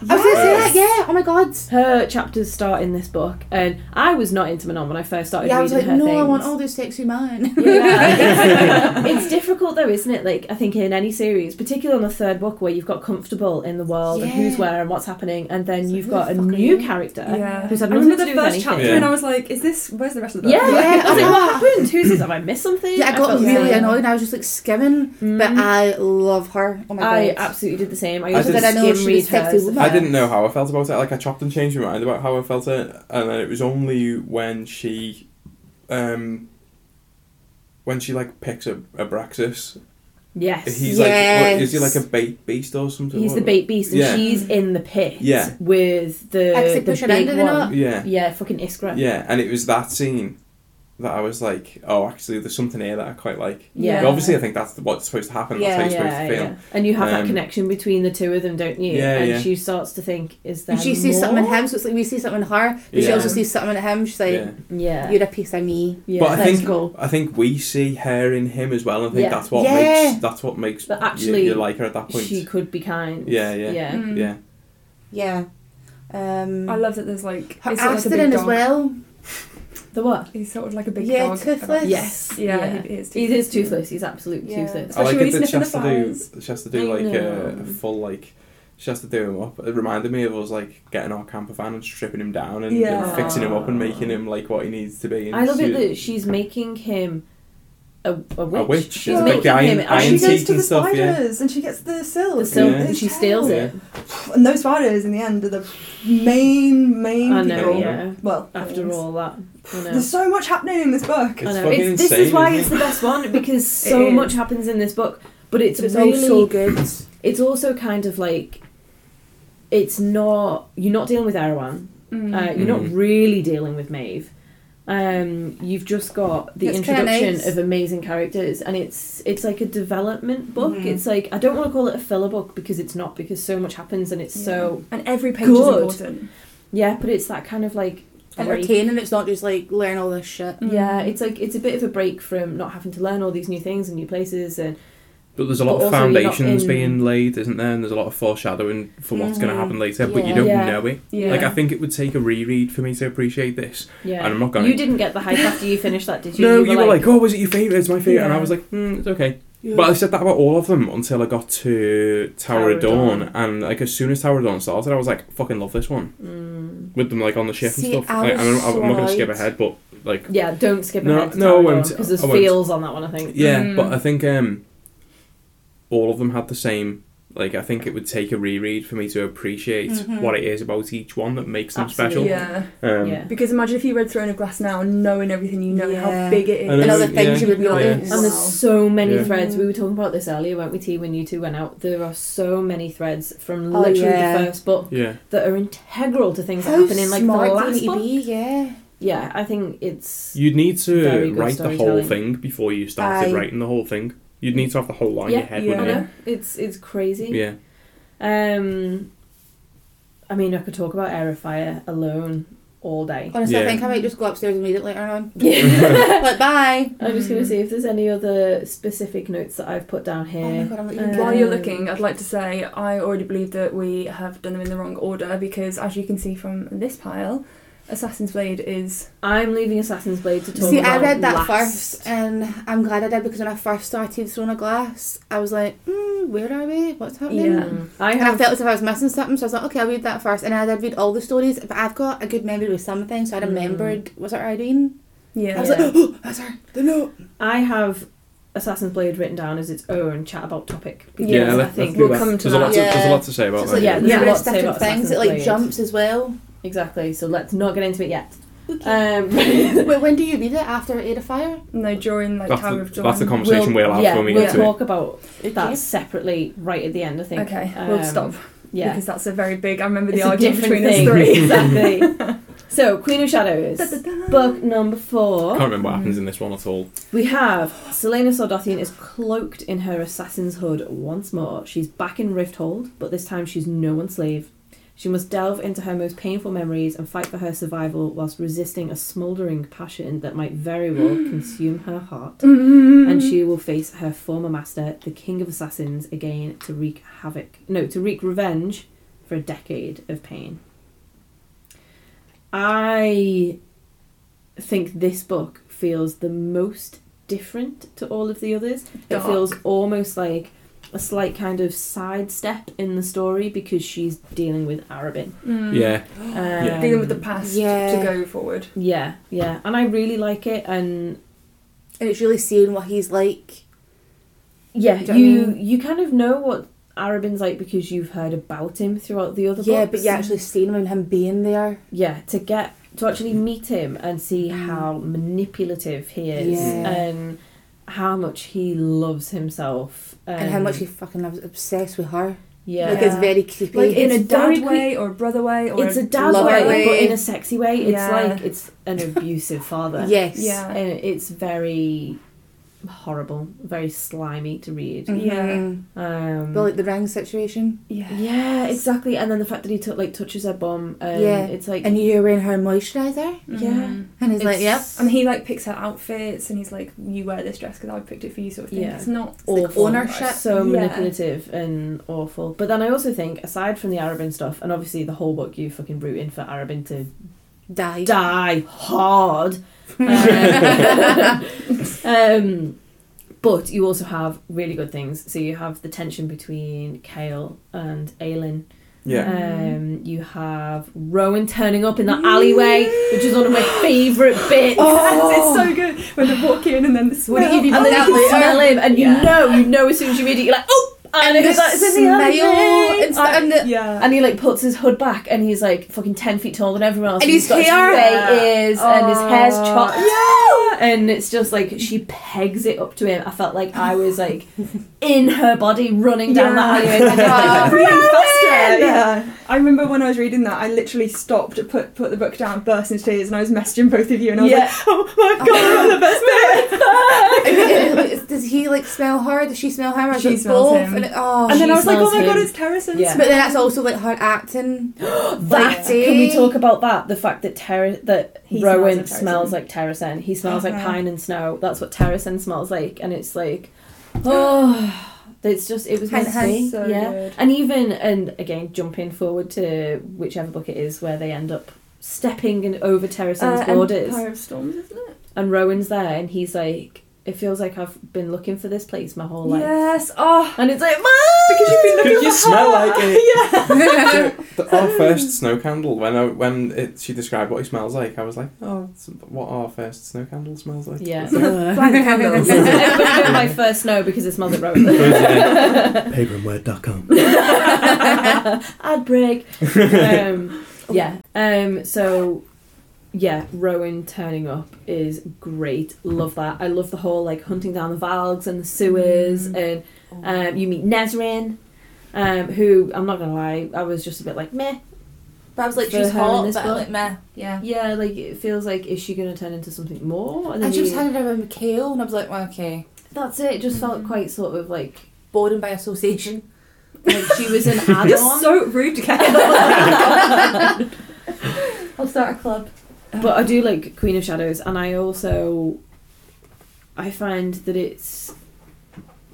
I was gonna say Yes. that. Yeah. Oh my god. Her chapters start in this book, and I was not into Manon when I first started Yeah, I was reading like, her no, I want all this sexy man. Yeah. it's difficult though, isn't it? Like I think in any series, particularly on the third book, where you've got comfortable in the world and who's where and what's happening, and then It's like, you've got a new you? character Yeah. who's had I remember to the do with first anything. chapter, Yeah. and I was like, "Is this? Where's the rest of the book?" Yeah, Yeah, I was like, what happened? Who's this? Have I missed something? Yeah, I got felt the really same. annoyed. and I was just like skimming, but Mm. I love her. Oh my god! I absolutely did the same. I I used to I know skim she read was sexy woman. I didn't know how I felt about it. Like I chopped and changed my mind about how I felt it, and then it was only when she, um, when she like picks a Abraxos. Yes. He's like, what, is he like a bait beast or something? He's the bait beast, and Yeah. she's in the pit Yeah. with the, Actually the big down, do they one. Yeah, Yeah, fucking Iskra. yeah, and it was that scene that I was like, oh, actually, there's something here that I quite like. Yeah. But obviously, I think that's what's supposed to happen. Yeah, that's how you're supposed Yeah, to feel. yeah. And you have that Um, connection between the two of them, don't you? Yeah, and yeah. she starts to think, is there And she sees something in him, so it's like we see something in her, but she also sees something in him. She's like, Yeah. Yeah. "You're a piece of me." yeah. But I think go. I think we see her in him as well. and I think Yeah. that's what Yeah. makes that's what makes But actually, you, like her at that point. she could be kind. Yeah, yeah. Yeah. Mm. yeah. Yeah. Um, I love that. There's like her he's sort of like a Aston big in dog. as well. The what? He's sort of like a big Yeah, dog. toothless. Yes. Yeah, Yeah. he is. He is toothless. He's absolutely Yeah. toothless. Oh, I like when it he's that she has the to do. flies. She has to do I like a, a full like. She has to do him up. It reminded me of us like getting our camper van and stripping him down and, and Yeah. fixing him up and making him like what he needs to be. And I love it that she's making him a, a witch. A witch. She's Yeah. making Like iron- him And iron she goes to and the stuff, yeah. spiders and she gets the silk. the silk Yeah. and she steals Yeah. it. And those spiders in the end are the main, main I know, people. yeah. Well, After villains. all that. I know. There's so much happening in this book. I know. fucking It's, this is why isn't it's the best one because so much happens in this book, but it's, But it's really all so good. it's also kind of like it's not you're not dealing with Erawan. Mm. Uh, you're not Mhm. really dealing with Maeve. Um, you've just got the It's kinda introduction nice. of amazing characters, and it's it's like a development book. Mhm. It's like I don't want to call it a filler book because it's not because so much happens and it's so and every page good. is important. yeah. But it's that kind of like break. Entertaining. It's not just like learn all this shit. Yeah, Mm. it's like it's a bit of a break from not having to learn all these new things and new places and But there's a lot But of also you're not foundations in- being laid, isn't there? And there's a lot of foreshadowing for what's going Mhm. to happen later, but you don't Yeah. know it. Yeah. Like I think it would take a reread for me to appreciate this. yeah. And I'm not gonna- You didn't get the hype after you finished that, did you? no, you were like, "Oh, was it your favorite? It's my favorite," and I was like, mm, "It's okay." But I said that about all of them until I got to Tower, Tower of Dawn, Dawn. and like as soon as Tower of Dawn started, I was like, "Fucking love this one." Mm. With them like on the ship See, and stuff. I like, I'm, I'm not going to skip ahead, but like, Yeah, don't skip No, ahead no, I because there's I won't. feels on that one. I think. yeah. Mm. But I think um, all of them had the same. Like, I think it would take a reread for me to appreciate Mhm. what it is about each one that makes them Absolutely. special. Yeah. Um, Yeah. Because imagine if you read Throne of Glass now and knowing everything you know, Yeah. how big it is. And And other then- things yeah, you would yeah. notice. And there's so many Yeah. threads. We were talking about this earlier, weren't we, T? When you two went out, there are so many threads from Oh, literally yeah. the first book Yeah. that are integral to things that happen in like the smart do last book. Yeah. Yeah, I think it's You'd need Very to good write the whole thing before you started Aye. writing the whole thing. You'd need to have the whole line in your head, I wouldn't you? know. It's it's crazy. Yeah. Um, I mean, I could talk about Heir of Fire alone all day. Honestly, I Yeah. think I might just go upstairs immediately and read it later on. Yeah. like, bye. I'm just going to see if there's any other specific notes that I've put down Oh here. my god, I'm Um, While you're looking, I'd like to say I already believe that we have done them in the wrong order because, as you can see from this pile, Assassin's Blade is. I'm leaving Assassin's Blade to talk See, about I read that last. first, and I'm glad I did because when I first started Throne of Glass, I was like, mm, where are we? What's happening? Yeah. Mm. I And I felt as if I was missing something, so I was like, okay, I'll read that first. And I did read all the stories, but I've got a good memory with some things, so I Mm. remembered, was it Yrene? Yeah. I was Yeah. like, oh, that's her, the note. I have Assassin's Blade written down as its own chat about topic because Yeah, I think we'll come to there's, a lot that. to, there's a lot to say about Just that. like, yeah, yeah, there's a lot to say different about things. It like Blade. jumps as well. Exactly. So let's not get into it yet. Okay. Um, Wait, when do you read it? After Aid of Fire? No, during like That's Tower the, of Dawn. that's the conversation we'll, have yeah, when we we'll get to it. talk about Okay. that separately right at the end. I think. Okay, Um, we'll stop Yeah, because that's a very big. I remember the It's a argument between thing. us three. exactly. so, Queen of Shadows, Da-da-da. book number four. I Can't remember what happens in this one at all. We have Celaena Sardothien is cloaked in her assassin's hood once more. She's back in Rifthold, but this time she's no one's slave. She must delve into her most painful memories and fight for her survival whilst resisting a smouldering passion that might very well consume her heart. And she will face her former master, the King of Assassins, again to wreak havoc. No, to wreak revenge for a decade of pain. I think this book feels the most different to all of the others. It feels almost like a slight kind of sidestep in the story because she's dealing with Arobynn. Mm. Yeah. Um, dealing with the past Yeah. to go forward. Yeah, yeah, and I really like it, and And it's really seeing what he's like. yeah, you you know what you kind of know what Arobynn's like because you've heard about him throughout the other Yeah, books. but you actually seeing him and him being there. yeah to get to actually meet him and see how manipulative he is Yeah. and how much he loves himself and how um, much he fucking loves, obsessed with her. yeah Like, it's very creepy. Like, in a dad very way or brother way or it's a dad way, way. but in a sexy way it's Yeah. like it's an abusive father yes. Yeah. and it's very horrible very slimy to read Mhm. um But like the ring situation. yeah. yeah exactly and then the fact that he took like touches her bum and Yeah. it's like And you're wearing her moisturiser. yeah Mm. And he's like, yep. And he like picks her outfits, and he's like, "You wear this dress because I picked it for you," sort of thing. Yeah. It's not. It's like awful. ownership. so Yeah. manipulative and awful. But then I also think, aside from the Arobynn stuff, and obviously the whole book, you fucking rooting for Arobynn to Die. die hard. um, but you also have really good things. So you have the tension between Chaol and Aelin. Yeah. Um, you have Rowan turning up in that alleyway, which is one of my favourite bits. Oh, it's so good when they walk in and then the smell. Would it even and then you can smell him, and you Yeah. know, you know as soon as you read it, you're like, oh, and, And the it's like, it's in the smell and stuff. And the, yeah. And he like puts his hood back, and he's like fucking ten feet taller than everyone else. And his hair- is ears, and his hair's Oh. chopped. Yeah, and it's just like she pegs it up to him. I felt like I was like in her body, running down Yeah. that alleyway. and Oh, like, Breathing "Rowan!" faster. Yeah. I remember when I was reading that, I literally stopped, put put the book down, burst into tears, and I was messaging both of you, and I was Yeah. like, "Oh my god, the best bit!" does he like smell her? Does she smell him? Or She smells both? him. And it, oh, And then I was like, "Oh my god, it's Terrasen's Yeah. but then that's also like her acting. That Like, can we talk about that? The fact that Terra that He Rowan like smells like Terrasen. He smells like Uh-huh. pine and snow. That's what Terrasen smells like, and it's like, oh, it's just it was meant to be. So yeah, good. and even and again jumping forward to whichever book it is where they end up stepping in over Terrasen's Uh, borders, Empire of Storms, isn't it? and Rowan's there, and he's like. It feels like I've been looking for this place my whole life. Yes. Oh, And it's like, because you've been looking Because you smell her. like it. yeah. So, the, our first snow candle, when I, when it, she described what he smells like, I was like, oh, what our first snow candle smells like. Yeah. It's like, Blank candles. Know my first snow because it smells like Rowan. Paperandword.com. Ad break. Um, yeah. Um, so, yeah, Rowan turning up is great. Love that. I love the whole like hunting down the Valgs and the sewers, and um, you meet Nesryn, um, who I'm not gonna lie, I was just a bit like meh. But I was like, she's hot, but like meh. Yeah. Yeah, like it feels like is she gonna turn into something more? And she was around with Mikhail, and I was like, well, okay. That's it. It just felt quite sort of like Boredom by association. like she was an You're add-on. so rude Kate. I'll start a club. But I do like Queen of Shadows, and I also I find that it's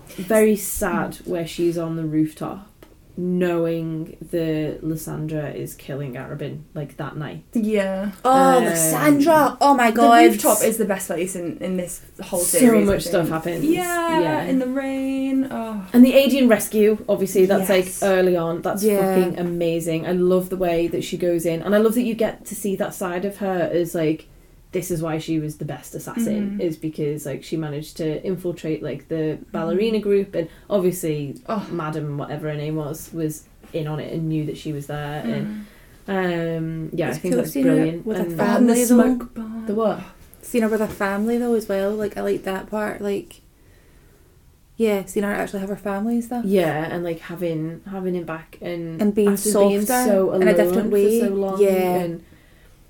very sad where she's on the rooftop, knowing that Lysandra is killing Arobynn like that night. yeah. Oh, Um, Lysandra! Oh my god. The rooftop is the best place in, in this whole so series. I much stuff happens. Yeah, yeah. in the rain. Oh. And the Aedion rescue, obviously, that's Yes. like early on. That's Yeah. fucking amazing. I love the way that she goes in, and I love that you get to see that side of her as like, this is why she was the best assassin, Mhm. is because like she managed to infiltrate like the ballerina group, and obviously, Oh. Madam, whatever her name was, was in on it and knew that she was there, and Mm. um, yeah, It's I think cool that's seeing her brilliant. with a And- fan. and the Family, smoke bomb. the what? Seeing her with her family though as well. Like I like that part. Like, yeah, seeing her actually have her family and stuff. Yeah, and like having having him back and And being after softer so in a alone different way. for so long. Yeah. and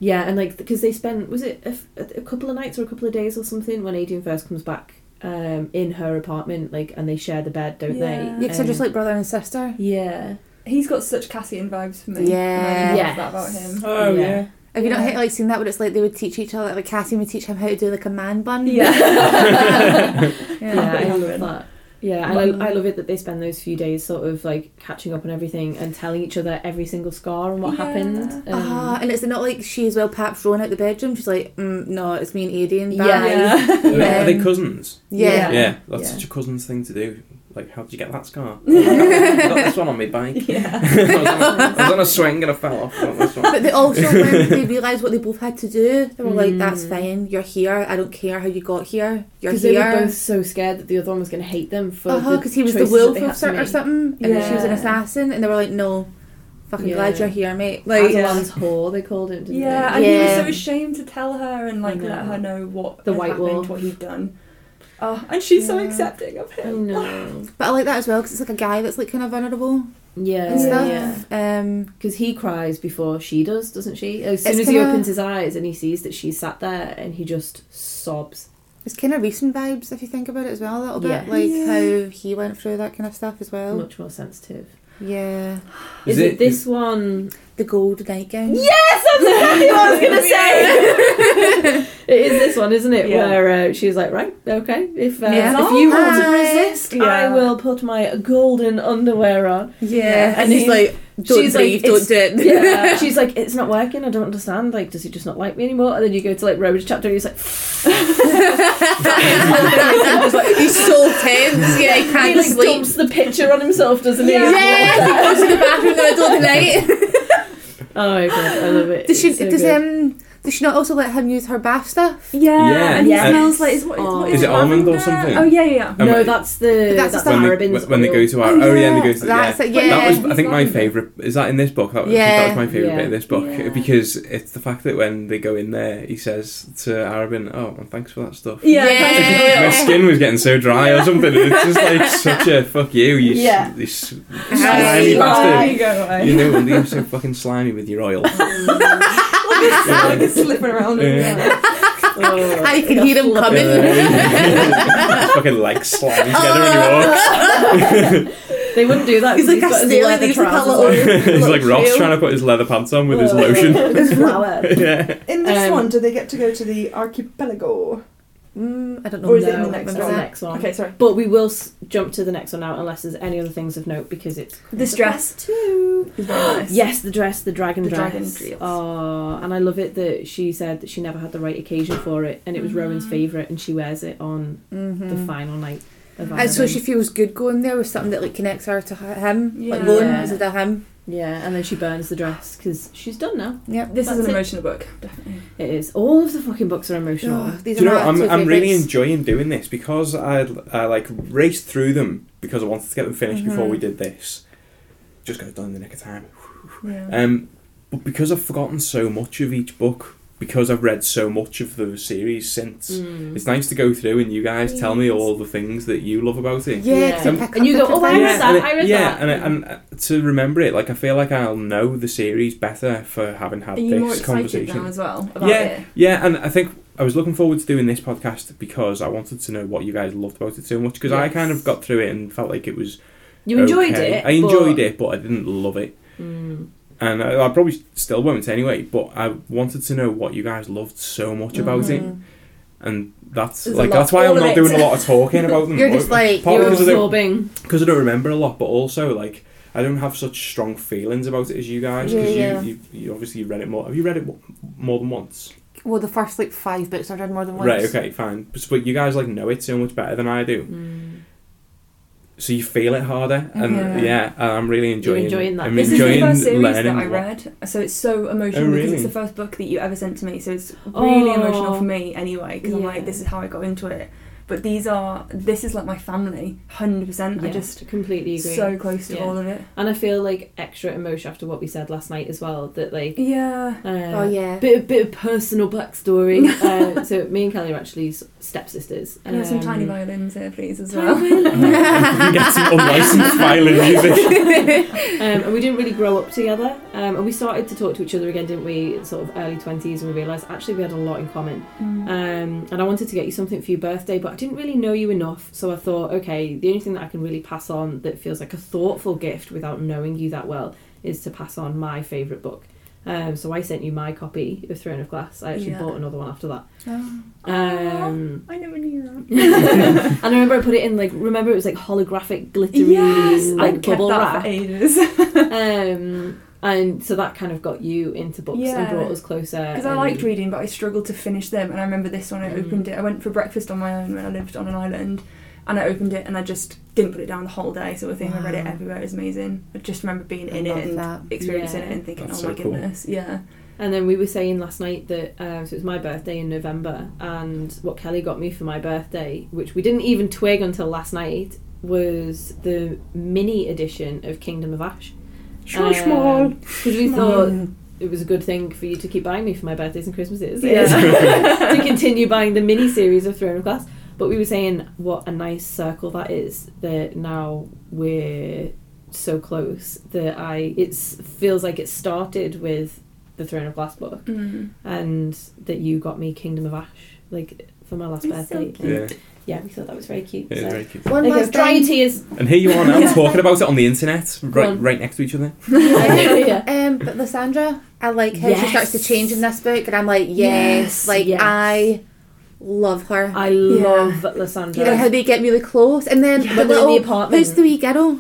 yeah, and like because they spent was it a, f- a couple of nights or a couple of days or something when Adrian first comes back um in her apartment like and they share the bed, don't Yeah. they? Yeah, because they're just Um, like brother and sister. yeah, He's got such Cassian vibes for me. Yeah. I love Yes. that about him. Oh, Yeah. yeah. Have you not Yeah. hit, like seen that where it's like they would teach each other, like Cassie would teach him how to do like a man bun? Yeah. yeah, I Yeah. love that. Yeah, and I, I love it that they spend those few days sort of like catching up on everything and telling each other every single scar and what Yeah. happened. Um, Ah, and it's not like she as well perhaps thrown out the bedroom. She's like, mm, no, it's me and Adrian. Bye. Yeah. Yeah. Are they- Yeah. Are they cousins? Yeah. Yeah, that's Yeah. such a cousin's thing to do. Like, how did you get that scar? I got this one on my bike. Yeah. I, was on a, I was on a swing and I fell off. I got this. But they also, when they realised what they both had to do, they were like, that's Mm. fine, you're here, I don't care how you got here, you're Because they were both so scared that the other one was going to hate them for Uh-huh, the because he was the wolf or, had or something, and she was an assassin, and they were like, no, fucking Yeah. glad you're here, mate. Like, Adarlan's whore, they called it, didn't Yeah, they? and he was so ashamed to tell her and like let her know what The had White happened, Wolf. what he'd done. Oh, and she's so accepting of I him. know. but I like that as well, because it's like a guy that's like kind of vulnerable Yeah, and stuff. yeah. Um, Because he cries before she does, doesn't she? As soon as he kinda- opens his eyes and he sees that she's sat there and he just sobs. it's kind of recent vibes if you think about it as well a little bit, Yeah. like Yeah. how he went through that kind of stuff as well. Much more sensitive. Yeah, Is, Is it, it- this one? The Golden gold nightgown. Yes, that's exactly what I was going to say. it is this one, isn't it? Yeah. Where uh, she's like, right, okay, if uh, Yeah. if you want to Hi. resist, I will put my golden underwear on. Yeah, and And he's like, don't she's like, breathe, it's- don't do it. Yeah, she's like, it's not working. I don't understand. Like, does he just not like me anymore? And then you go to like Rowan's chapter, and he's like, he's so tense. Yeah, he he can't like sleep. dumps the picture on himself, doesn't he? Yeah, he goes to the bathroom in the middle of the night. Oh my god, I love it. Does she? It's so does good. um? Does she not also let him use her bath stuff? Yeah, Yeah. and he Yes. smells like is what, Oh. what Is it almond or lavender? something? Oh yeah, yeah. yeah. Um, No, that's the That's that's, the when, they, Arobynn's when they go to our Oh, oh yeah, and they yeah. go to That's yeah. it, That was I think my favourite. Is that in this book? That was, Yeah. that was my favourite Yeah. bit of this book Yeah. because it's the fact that when they go in there, he says to Arobynn, "Oh, well, thanks for that stuff." Yeah, Yeah. thank you. My skin was getting so dry or something. It's just like such a fuck you, you, s- Yeah. you s- Hi. slimy bastard. You know, you're so fucking slimy with your oil. Like it's slipping around. Yeah. Oh, I can hear them coming. Uh, fucking legs slamming together when he walks. They wouldn't do that. He's 'cause like a got his snail, leather he's like a trousers little- on. He's like Ross trying to put his leather pants on with his Oh. lotion. His flower. yeah. In this Um, one, do they get to go to the archipelago? Mm, I don't know. Or is it No, in the next it's the one? next one. Okay, sorry. But we will s- jump to the next one now, unless there's any other things of note, because it's This dress too. nice. Yes, the dress, the dragon The dress. dragon. Oh, and I love it that she said that she never had the right occasion for it, and it was Rowan's Mhm. favourite, and she wears it on Mhm. the final night of And so she feels good going there with something that like connects her to h- him. Like Yeah. Rowan, Yeah. is it a him? Yeah, and then she burns the dress because she's done now. Yep. This is an it. emotional book, definitely. It is. All of the fucking books are emotional. Oh, these Do you are know, I'm, I'm really enjoying doing this because I, I like raced through them because I wanted to get them finished before Mhm. we did this. Just got it done in the nick of time. Yeah. Um, but because I've forgotten so much of each book, because I've read so much of the series since, Mm. it's nice to go through and you guys tell me all the things that you love about it. Yeah, Yeah. Um, and you go, "Oh, I things." read that, and it- I read yeah, that. and, it- and uh, to remember it, like I feel like I'll know the series better for having had Are you this more conversation. now as well about yeah, it? yeah, and I think I was looking forward to doing this podcast because I wanted to know what you guys loved about it so much. Because I kind of got through it and felt like it was you enjoyed okay. it. I enjoyed but- it, but I didn't love it, Mm. And I, I probably still won't anyway. But I wanted to know what you guys loved so much about it, Mhm. and that's There's like that's why I'm not it. doing a lot of talking about them. You're just like, Partly You're because I don't- absorbing. because I don't remember a lot, but also like I don't have such strong feelings about it as you guys. Because Yeah, yeah. you, you, you obviously read it more. Have you read it more than once? Well, the first like five books I've read more than once. Right. Okay. Fine. But, but you guys like know it so much better than I do, Mm. So you feel it harder, and Mhm. yeah, I'm really enjoying. enjoying that. I'm This is the first series that. I read, so it's so emotional Oh, because really? it's the first book that you ever sent to me. So it's really Oh. emotional for me anyway because I'm like, this is how I got into it. But these are, this is like my family, hundred percent. I just completely agree. so close to Yeah. all of it. and I feel like extra emotion after what we said last night as well. That like, Yeah. uh, Oh yeah. bit bit of personal backstory. uh, so me and Kelly are actually stepsisters. Can I have some Um, tiny violins here, please, as well. violin. get some unlicensed violin music. um, and we didn't really grow up together. Um, and we started to talk to each other again, didn't we? Sort of early twenties, and we realised actually we had a lot in common. Mm. Um, and I wanted to get you something for your birthday, but I didn't really know you enough. So I thought, okay, the only thing that I can really pass on that feels like a thoughtful gift without knowing you that well is to pass on my favourite book. Um, so I sent you my copy of Throne of Glass. I actually Yeah. bought another one after that. Oh. Um, I never knew that. and I remember I put it in like remember it was like holographic glittery yes, I like kept bubble that wrap. for ages. Um, and so that kind of got you into books and brought us closer. Because I liked reading, but I struggled to finish them. And I remember this one, I Mm. opened it. I went for breakfast on my own when I lived on an island, and I opened it and I just didn't put it down the whole day. So I think I read it everywhere. It was amazing. I just remember being I in it and that. experiencing Yeah. it and thinking, That's oh my so cool. goodness, yeah. And then we were saying last night that um, so it was my birthday in November, and what Kelly got me for my birthday, which we didn't even twig until last night, was the mini edition of Kingdom of Ash. Shush, small. Because we thought it was a good thing for you to keep buying me for my birthdays and Christmases. Yeah. to continue buying the mini series of Throne of Glass. But we were saying what a nice circle that is. That now we're so close that I it feels like it started with the Throne of Glass book, Mm. and that you got me Kingdom of Ash like for my last It's so birthday. cute. And Yeah, yeah, we thought that was very cute. it is so. very cute. One There last Dry your thing. tears. And here you are now talking about it on the internet, right, right next to each other. yeah. Um, but Lysandra, I like how she starts to change in this book, and I'm like, yes, Yes, like yes. I love her. I love Lysandra. and how they get really close, and then Yeah, the when they're little the apartment. who's the wee girl?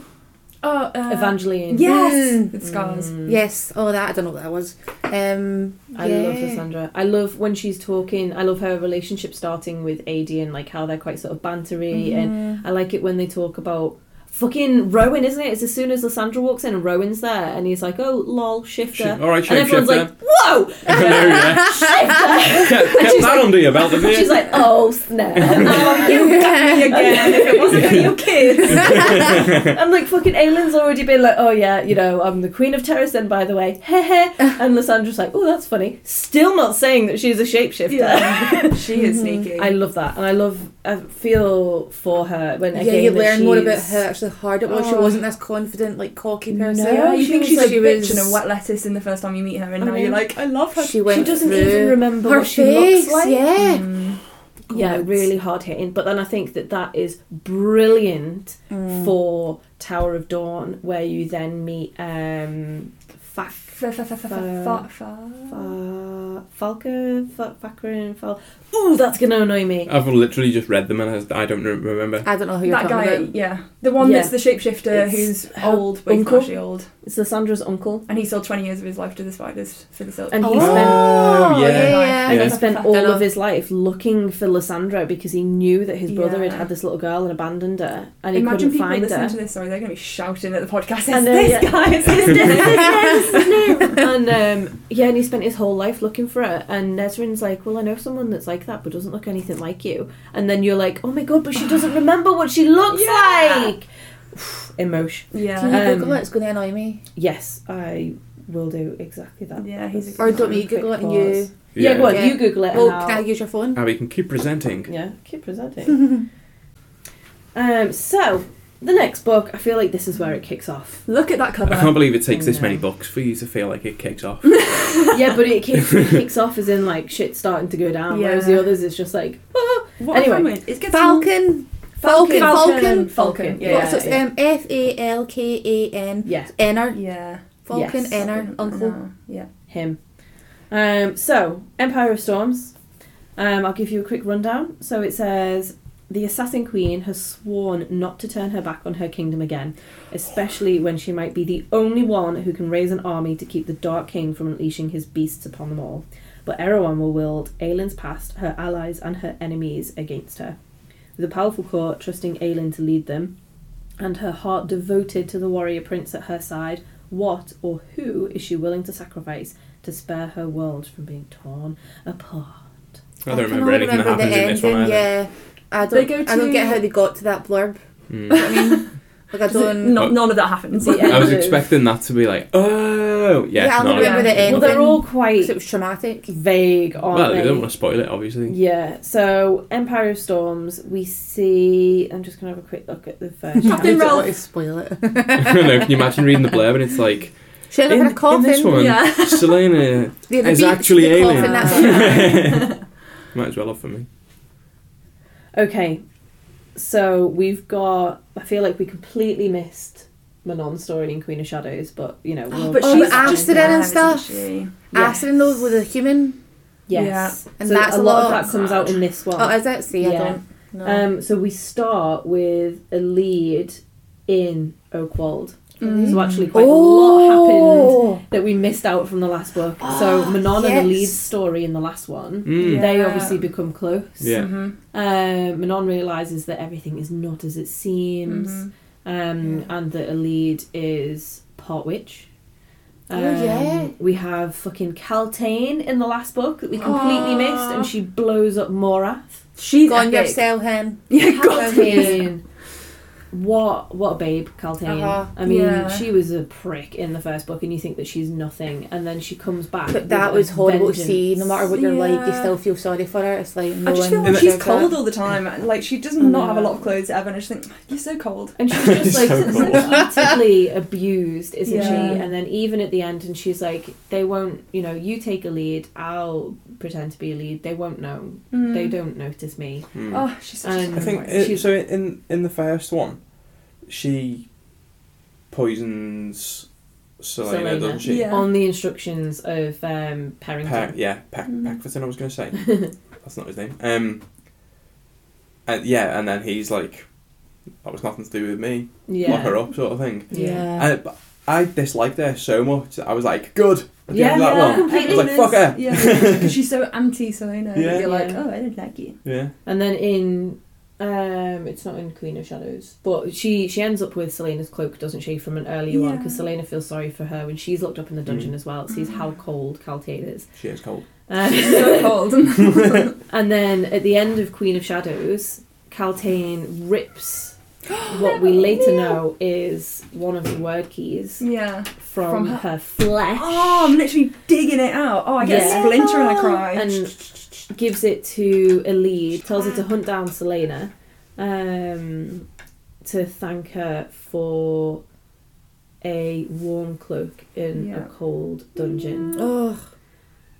Oh, uh, Evangeline. Yes, Mm. with scars. Mm. Yes, oh that I don't know what that was. Um, I yeah. love Lysandra. I love when she's talking. I love her relationship starting with AD and like how they're quite sort of bantery. Mm-hmm. And I like it when they talk about fucking Rowan, isn't it? It's as soon as Lysandra walks in and Rowan's there and he's like, oh, lol, shifter. All right, and everyone's shapeshifter. like, whoa! Hello, yeah. shifter! Kept, kept she's that like- under your belt, didn't you? She's like, oh, snap. Oh, you got me again. if it wasn't for your kids. I'm like fucking Aelin's already been like, oh yeah, you know, I'm the queen of Terrasen, by the way. Heh And Lysandra's like, oh, that's funny. Still not saying that she's a shapeshifter. Yeah. she is sneaky. I love that, and I love, I feel for her when again yeah, you learn more about how actually hard it was. She Oh. wasn't this confident, like cocky person. No, yeah, you she think she's like- a she bitch was- and a wet lettuce in the first time you meet her, and I now know. you're like, I love her. She went She doesn't even remember her what she face. looks like. Yeah, Mm. Yeah, really hard hitting. But then I think that that is brilliant Mm. for Tower of Dawn, where you then meet um, Fa- Fa- fa- fa- fa- fa- fa- fa- Fa- Fa- Falca, Fa- Fakrin, Fal. Ooh, that's gonna annoy me. I've literally just read them and I I don't remember. I don't know who you're that talking guy, about. yeah, the one Yeah. that's the shapeshifter It's who's her old, but he's uncle. not actually old, It's Lysandra's uncle, and he sold twenty years of his life to the spiders for the silk. and he Oh, spent Oh, yeah. yeah, and Yeah. he spent all of his life looking for Lysandra because he knew that his brother had Yeah. had this little girl and abandoned her, and he Imagine couldn't people find listening her. to this. Sorry, they're going to be shouting at the podcast. I It's know, this yeah. guy. It's It's this this, guy. this, this. and um, yeah, and he spent his whole life looking for her. And Nesryn's like, "Well, I know someone that's like that, but doesn't look anything like you." And then you're like, "Oh my god!" But she doesn't remember what she looks Yeah. like. Emotion. Can you Yeah, Um, Google it? It's going to annoy me. Yes, I will do exactly that. Yeah, he's a Or don't one. you Google it and you... pause. Yeah, go on. Yeah. You Google it. Well, and can I I'll- use your phone? Abby can keep presenting. Yeah, keep presenting. um, so the next book, I feel like this is where it kicks off. Look at that cover. I can't believe it takes this No. many books for you to feel like it kicks off. yeah, but it kicks, it kicks off as in like shit starting to go down, whereas the others is just like ah. What Anyway. anyway, it gets Falkan. Falkan. Falkan. Falkan. Falkan. Yeah, Yeah, so it's yeah. um, F A L K A N. yeah, Ennar. Yeah. Falkan. Yes. Ennar. Uncle. No, Yeah. him. Um, so Empire of Storms. Um, I'll give you a quick rundown. So it says the Assassin Queen has sworn not to turn her back on her kingdom again, especially when she might be the only one who can raise an army to keep the Dark King from unleashing his beasts upon them all. But Erawan will wield Aelin's past, her allies, and her enemies against her. With a powerful court trusting Aelin to lead them, and her heart devoted to the warrior prince at her side, what or who is she willing to sacrifice to spare her world from being torn apart? I don't can remember only anything that happens in this one either. Yeah. I don't, go I don't get how they got to that blurb. Mm. I mean, like I don't. Not, none of that happens. The I was expecting that to be like, oh, yeah. Yeah, I no, only remember Yeah. the ending. Well, they're all quite it was traumatic. vague, aren't well, they? they don't want to spoil it, obviously. Yeah, so Empire of Storms, we see. I'm just going to have a quick look at the first I Captain don't. Ralph. want to spoil it. I can you imagine reading the blurb and it's like, She ends up in, in a coffin. this one, Yeah. Celaena Yeah, the is beach, actually the alien. that's it. Might as well have for me. Okay, so we've got. I feel like we completely missed Manon's story in Queen of Shadows, but you know. we'll- But Oh, she's but Asterin and isn't stuff. she? Yes. Asterin though with a human. Yes, And so that's a a lot lot of that comes out in this one. Oh, is it? See, I don't. No. Um, so we start with Elide in Oakwald. Mm. So actually, quite a lot happened oh, that we missed out from the last book. so Manon and yes. the lead story in the last one, Mm. they obviously become close. Yeah. Mhm. Um, Manon realizes that everything is not as it seems, Mhm. um, Yeah. and that Elide is part witch. Oh, yeah. Um, We have fucking Kaltain in the last book that we completely Aw. missed, and she blows up Morath. She's go on epic. yourself, hen. Yeah, God. Kaltain. What what a babe, Kaltain. Uh-huh. I mean, Yeah. she was a prick in the first book, and you think that she's nothing, and then she comes back. But that was horrible to see. No matter what you're like, you still feel sorry for her. It's like no I just feel like she's cold that. all the time. Like she does I not have a lot of clothes ever, and I just think you're so cold. And she's just like So cool. abused, isn't Yeah. she? And then even at the end, and she's like, "They won't, you know, you take Elide, I'll pretend to be Elide. They won't know. They don't notice me." Mm. Oh, she's such And- a I think it, She's- so. In in the first one, she poisons Celaena, Celaena. doesn't she? Yeah. On the instructions of um, Perrington. Peck, yeah, Peck, Mm. Peckforton. I was going to say that's not his name. Um, and yeah, and then he's like, "That was nothing to do with me. yeah. Lock her up," sort of thing. Yeah. And but I disliked her so much. I was like, "Good." At the Yeah, end that yeah. one, I was like, "Fuck her." Yeah, because she's so anti Celaena. Yeah. You're like, Yeah. oh, I don't like you. Yeah. And then in um it's not in Queen of Shadows, but she she ends up with Celaena's cloak, doesn't she, from an earlier one? Because Celaena feels sorry for her when she's locked up in the dungeon Mm. as well. It sees how cold Kaltain is. She is cold. Um, She's so cold. and then at the end of Queen of Shadows, Kaltain rips what we later know is one of the Wyrdkeys yeah. from, From her, her- flesh Oh, I'm literally digging it out. Oh, I get Yeah. a splinter and I cry. and gives it to Elide, tells her to hunt down Celaena, um, to thank her for a warm cloak in Yeah. a cold dungeon. Oh,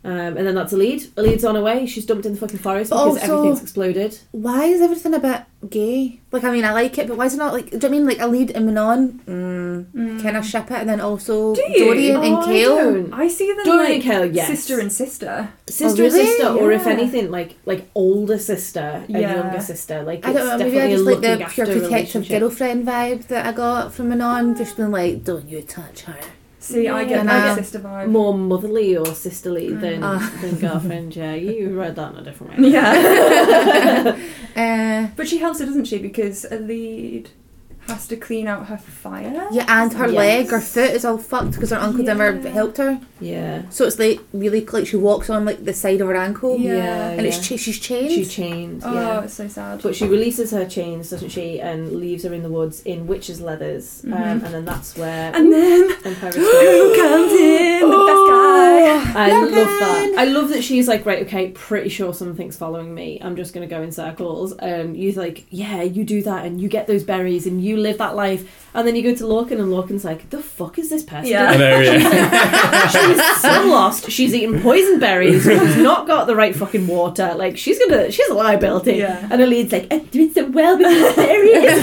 Um, and then that's Elide. A lead's on her way. She's dumped in the fucking forest But because also- everything's exploded. Why is everything a bit gay? Like, I mean, I like it, but why is it not like? Do you know I mean like Elide and Manon? Mm, Mm. Kind of ship it, and then also Do? Dorian and Oh, I Chaol. don't. I see them Dorian like and Chaol, yes. sister and sister. Sister really? and sister, or if anything, like like older sister and Yeah. younger sister. Like I don't know. Maybe definitely I just like the pure protective girlfriend vibe that I got from Manon. Just being like, "Don't you touch her." See, I get Yeah. I Nah. get sister vibe. more motherly or sisterly Mm. than Ah. than girlfriend. Yeah, you read that in a different way. Yeah. Uh, but she helps her, doesn't she? Because Elide has to clean out her fire. yeah, and her Yes. leg, her foot is all fucked because her uncle never Yeah. helped her. Yeah, So it's like really like she walks on like the side of her ankle, Yeah. yeah, and it's cha- she's chained. she chained. Oh, yeah. it's so sad. But she releases her chains, doesn't she, and leaves her in the woods in witch's leathers, um, Mhm. and then that's where and then Empire who comes in? The best guy. I love that. I love that she's like, right, okay, pretty sure something's following me. I'm just gonna go in circles. And you're like, yeah, you do that, and you get those berries, and you live that life. And then you go to Lorcan, and Lorcan's like, the fuck is this person? Yeah. I know, yeah. she's so lost. She's eating poison berries. She's not got the right fucking water. Like she's gonna, she's a liability. Yeah. And her lead's like, I'm doing so well with these berries. It's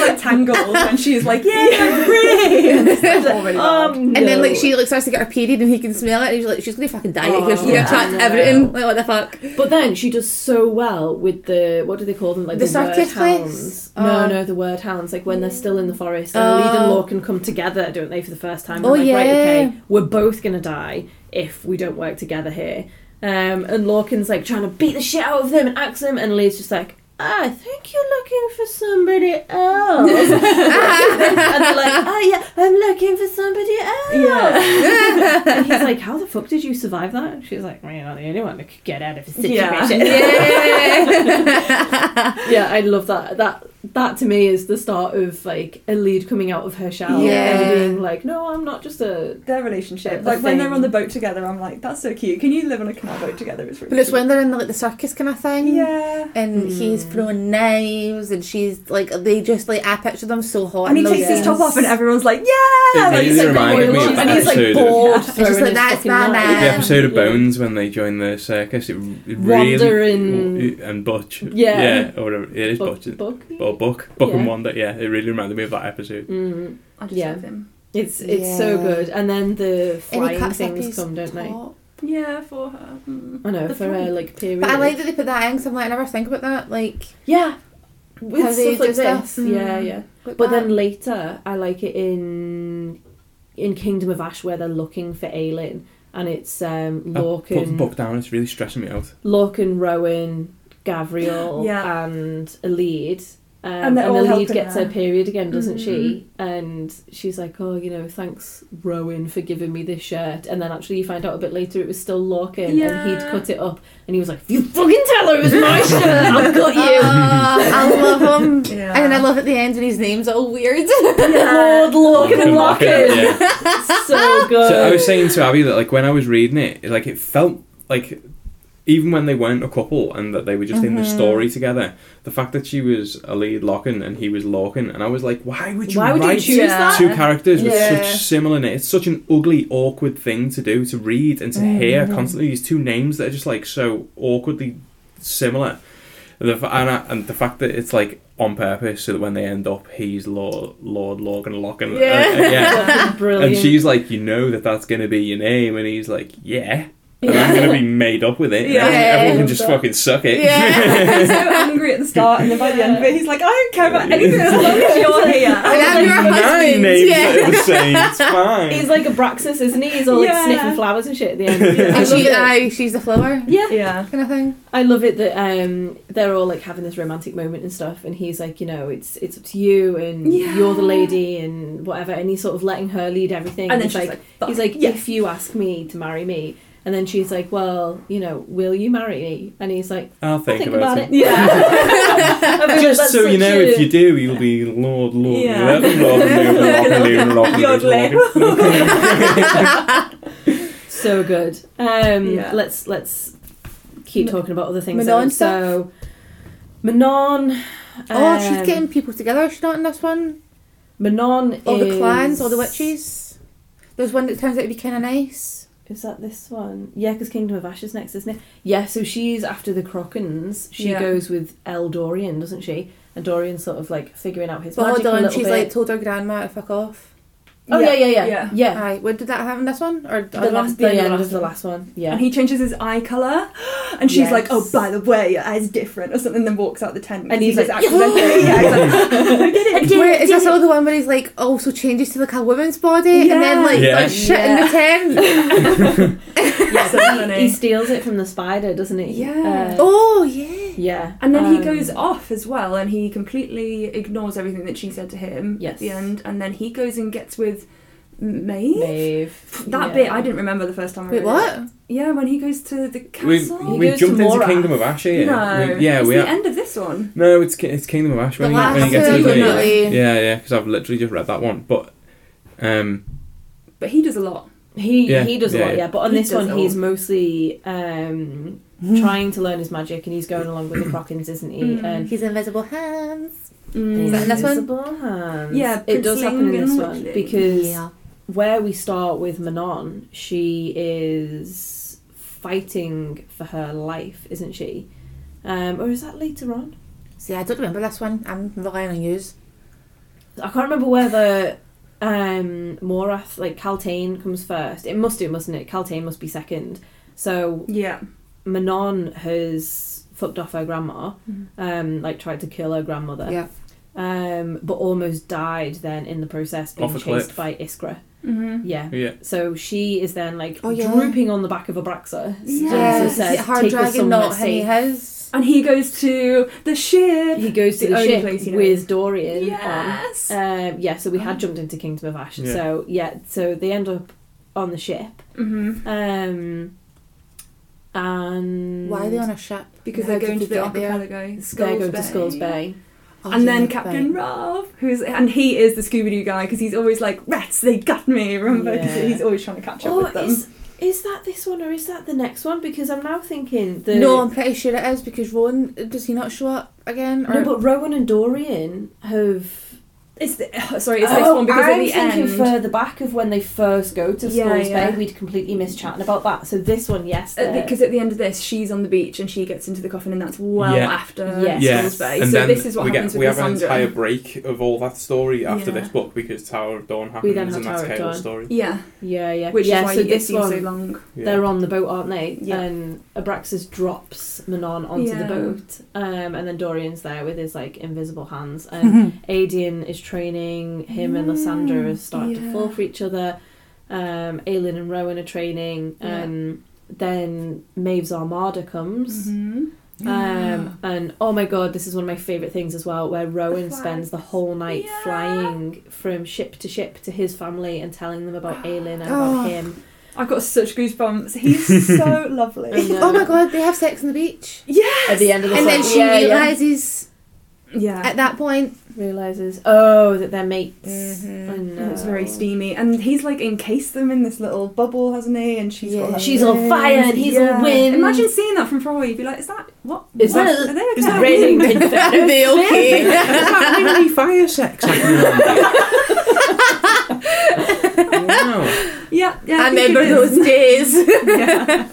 like tangled, and she's like, "Yeah, I'm free." And it's like, already bad. um, And then like she like starts to get her period and he can smell it and he's like she's gonna fucking die Oh, here she's yeah. gonna track no. everything like what the fuck But then she does so well with the what do they call them? Like The the, word circus place? hounds. Oh. No, no, the word hounds. Like when they're still in the forest and Oh. Lead and Lorcan come together, don't they, for the first time? Oh, like, right, yeah. okay, we're both gonna die if we don't work together here. Um, and Lorcan's like trying to beat the shit out of them and axe them, and Lee's just like. "Ah, I think you're looking for somebody else. and they're like, oh yeah, I'm looking for somebody else. and he's like, how the fuck did you survive that? And she's like, well, you're not the only one that could get out of a Yeah. situation. yeah yeah, I love that. That that to me is the start of like Elide coming out of her shell Yeah. and being like, no, I'm not just a. Their relationship, The like when they're on the boat together, I'm like, "That's so cute." Can you live on a canal boat together? It's really but it's cute. when they're in the, like the circus kind of thing yeah. and he's Mm. throwing knives and she's like they just like I picture them so hot And he takes those his top off, and everyone's like, It "Yeah!" Like, really he's like, reminded me "Oh, of and that and he's like episode of- bored Yeah. throwing It's just like, his that's fucking my knife. man. The episode of Yeah. Bones when they join the circus, it, it really in- and Butch, Yeah. yeah, or whatever. It is Book, Butch book. Or book, Buck Yeah. and Wanda. Yeah, it really reminded me of that episode. Mm, I just Yeah. love him. it's it's so good, and then the flying cuts things come, don't they? Yeah, for her. Mm. I know The for a flying- like period. but I like that they put that in because I'm like I never think about that like yeah, with How stuff like do this. Yeah, Mm. yeah. like But that. then later, I like it in in Kingdom of Ash where they're looking for Aelin, and it's um, I put the book down. It's really stressing me out. Lorcan, Rowan, Gavriel, Yeah. and Elide. Um, And and they're all Elide gets her. her period again, doesn't she? Mhm. And she's like, "Oh, you know, thanks, Rowan, for giving me this shirt." And then actually, you find out a bit later it was still Lorcan, and he'd cut it up, and he was like, "If "You fucking tell her it was my shirt. I've got you." Ah, I love him Yeah. and then I love at the end when his name's all weird Lord Lorcan and Lorcan, Lorcan. yeah. so good. So I was saying to Abby that like when I was reading it, like it felt like even when they weren't a couple and that they were just in the Mhm. story together, the fact that she was a lead Lochan and he was Lorcan, and I was like, why would you Why would you write choose Yeah. that? two characters with Yeah. such similar names? It's such an ugly, awkward thing to do to read and to hear Mhm. constantly. These two names that are just like so awkwardly similar. The, f- and, I, and the fact that it's like on purpose, so that when they end up, he's Lord Lord Lorcan Lochan. Uh, yeah. And she's like, you know that that's going to be your name. And he's like, yeah. And I'm going to be made up with it. And Yeah. Everyone can just fucking suck it. Yeah. he's so angry at the start, and then by the end of it, he's like, "I don't care about anything as long as you're here." I'm like, your Nine husband names yeah. that are the same. It's fine. He's like Abraxos, isn't he? He's all like Yeah. sniffing flowers and shit at the end. I and love she, it. aye, she's the flower yeah, Yeah. kind of thing I love it that um, they're all like having this romantic moment and stuff, and he's like, you know, it's it's up to you, and Yeah. you're the lady, and whatever, and he's sort of letting her lead everything. And then he's she's like, like, he's like, Yeah. if you ask me to marry me, and then she's like, well, you know, will you marry me? And he's like, I'll I'll think, think, about, about, it. it. Yeah. Mean, Just so you know, a- if you do, you'll be Lord, Lord, Yeah. Lord, Lord, Lord, Lord, Lord, Lord, Yodeling. Lord, Lord. so good. Um, Yeah. Let's let's keep Ma- talking about other things. Manon then. So, Manon. oh she's um, getting people together she's not in this one Manon. all is, the clans all the witches there's one that turns out to be kind of nice Is that this one? Yeah, because Kingdom of Ashes next, isn't it? Yeah, so she's after the Crochans. She Yeah. goes with El Dorian, doesn't she? And Dorian's sort of like figuring out his But magic hold a on, little she's bit. like told her grandma to fuck off. Oh yeah, yeah, yeah, yeah. yeah. Aye, when did that happen? This one or The, other last, one? the, end of the end last the one. last one. Yeah. And he changes his eye colour, and she's Yes. like, "Oh, by the way, your eye's different," or something. Then walks out the tent, And he's he like, just accidentally, yeah, he's like, I did it. I did Wait, is this all the one where he's like also changes to like a woman's body and then like Yeah. does shit in the tent? yeah, so So he, he steals it from the spider, doesn't he? Yeah. Uh, oh yeah. Yeah. And then he Um, goes off as well, and he completely ignores everything that she said to him Yes. at the end. And then he goes and gets with Maeve. Maeve. That yeah. bit I didn't remember the first time. I Wait, read what? It. Yeah, when he goes to the castle. He we goes jumped to into Kingdom of Ash here. no, We- yeah, it's we the are. end of this one. No, it's it's Kingdom of Ash when, The he, when he last gets two, his definitely. Yeah, yeah, because I've literally just read that one. But um, But he does a lot. He Yeah, he does a lot, yeah. yeah. But on He this one, a he's mostly um, trying to learn his magic, and he's going along with the Crochans, isn't he? Mm. And He's invisible hands. Mm. Is that in this one? Invisible hands. Yeah, it does happen in this one because Yeah. where we start with Manon, she is fighting for her life, isn't she? Um, or is that later on? See, I don't remember this one. I'm relying on yous. I can't remember whether um, Morath, like Kaltain, comes first. It must do, mustn't it? Kaltain must be second. So Yeah. Manon has fucked off her grandma, Mhm. um, like tried to kill her grandmother, Yeah. um, but almost died then in the process being chased cliff. by Iskra. Mm-hmm. Yeah. yeah, So she is then like Oh, yeah. drooping on the back of a Abraxos. Yeah. So Is says, it her "Take us dragging somewhere not Henny safe." his? And he goes to the ship. He goes to The the, ship place he with. Dorian. Yes. On. Um, yeah, so we had Oh. jumped into Kingdom of Ash. Yeah. So yeah, so they end up on the ship. mm-hmm. Um, and Why are they on a ship? Because How they're going to the archipelago. they're going to Skulls Bay. Oh, and then Captain. Rob, who's and he is the Scooby Doo guy because he's always like rats. They got me. Remember, Yeah. he's always trying to catch up Oh, with them. is is that this one or is that the next one? Because I'm now thinking the No, I'm pretty sure it is because Rowan does he not show up again? Or no, but Rowan and Dorian have. It's the, sorry, it's this oh, one because I'm at the thinking end. further back of when they first go to Yeah, Skulls yeah. Bay. We'd completely missed chatting about that. So this one, yes, Because at the end of this, she's on the beach and she gets into the coffin, and that's well Yeah. after Yes. yeah. Skulls Bay. And so then this is what we happens get we with have an entire break of all that story after Yeah. this book because Tower of Dawn happens We then and have that's Tower of Chaol's story. Yeah, yeah, yeah, which yeah. is why so this one, so long. Yeah. they're on the boat, aren't they? Yeah. And Abraxos drops Manon onto Yeah. the boat, um, and then Dorian's there with his like invisible hands, and Aedion is training him and Lysandra are starting to fall for each other. Um, Aelin and Rowan are training, Yeah. and then Maeve's Armada comes. Mm-hmm. Um, and oh my god, this is one of my favourite things as well, where Rowan flags. spends the whole night Yeah. flying from ship to ship to his family and telling them about Aelin and Oh. about him. I've got such goosebumps. He's so lovely. Oh my god, they have sex on the beach. Yes. At the end of the And then she yeah, yeah. realizes Yeah. at that point. Realizes, oh, that they're mates. Mhm. I know. And it's very steamy, and he's like encased them in this little bubble, hasn't he? And she's Yeah. got her She's all wings. fire and he's all wind. Imagine seeing that from far away. You'd be like, "Is that what? Is what? that- Are they okay? is that raining confetti? Are they okay? Is that really fire sex? I wow. Yeah, yeah. I think remember those days. yeah.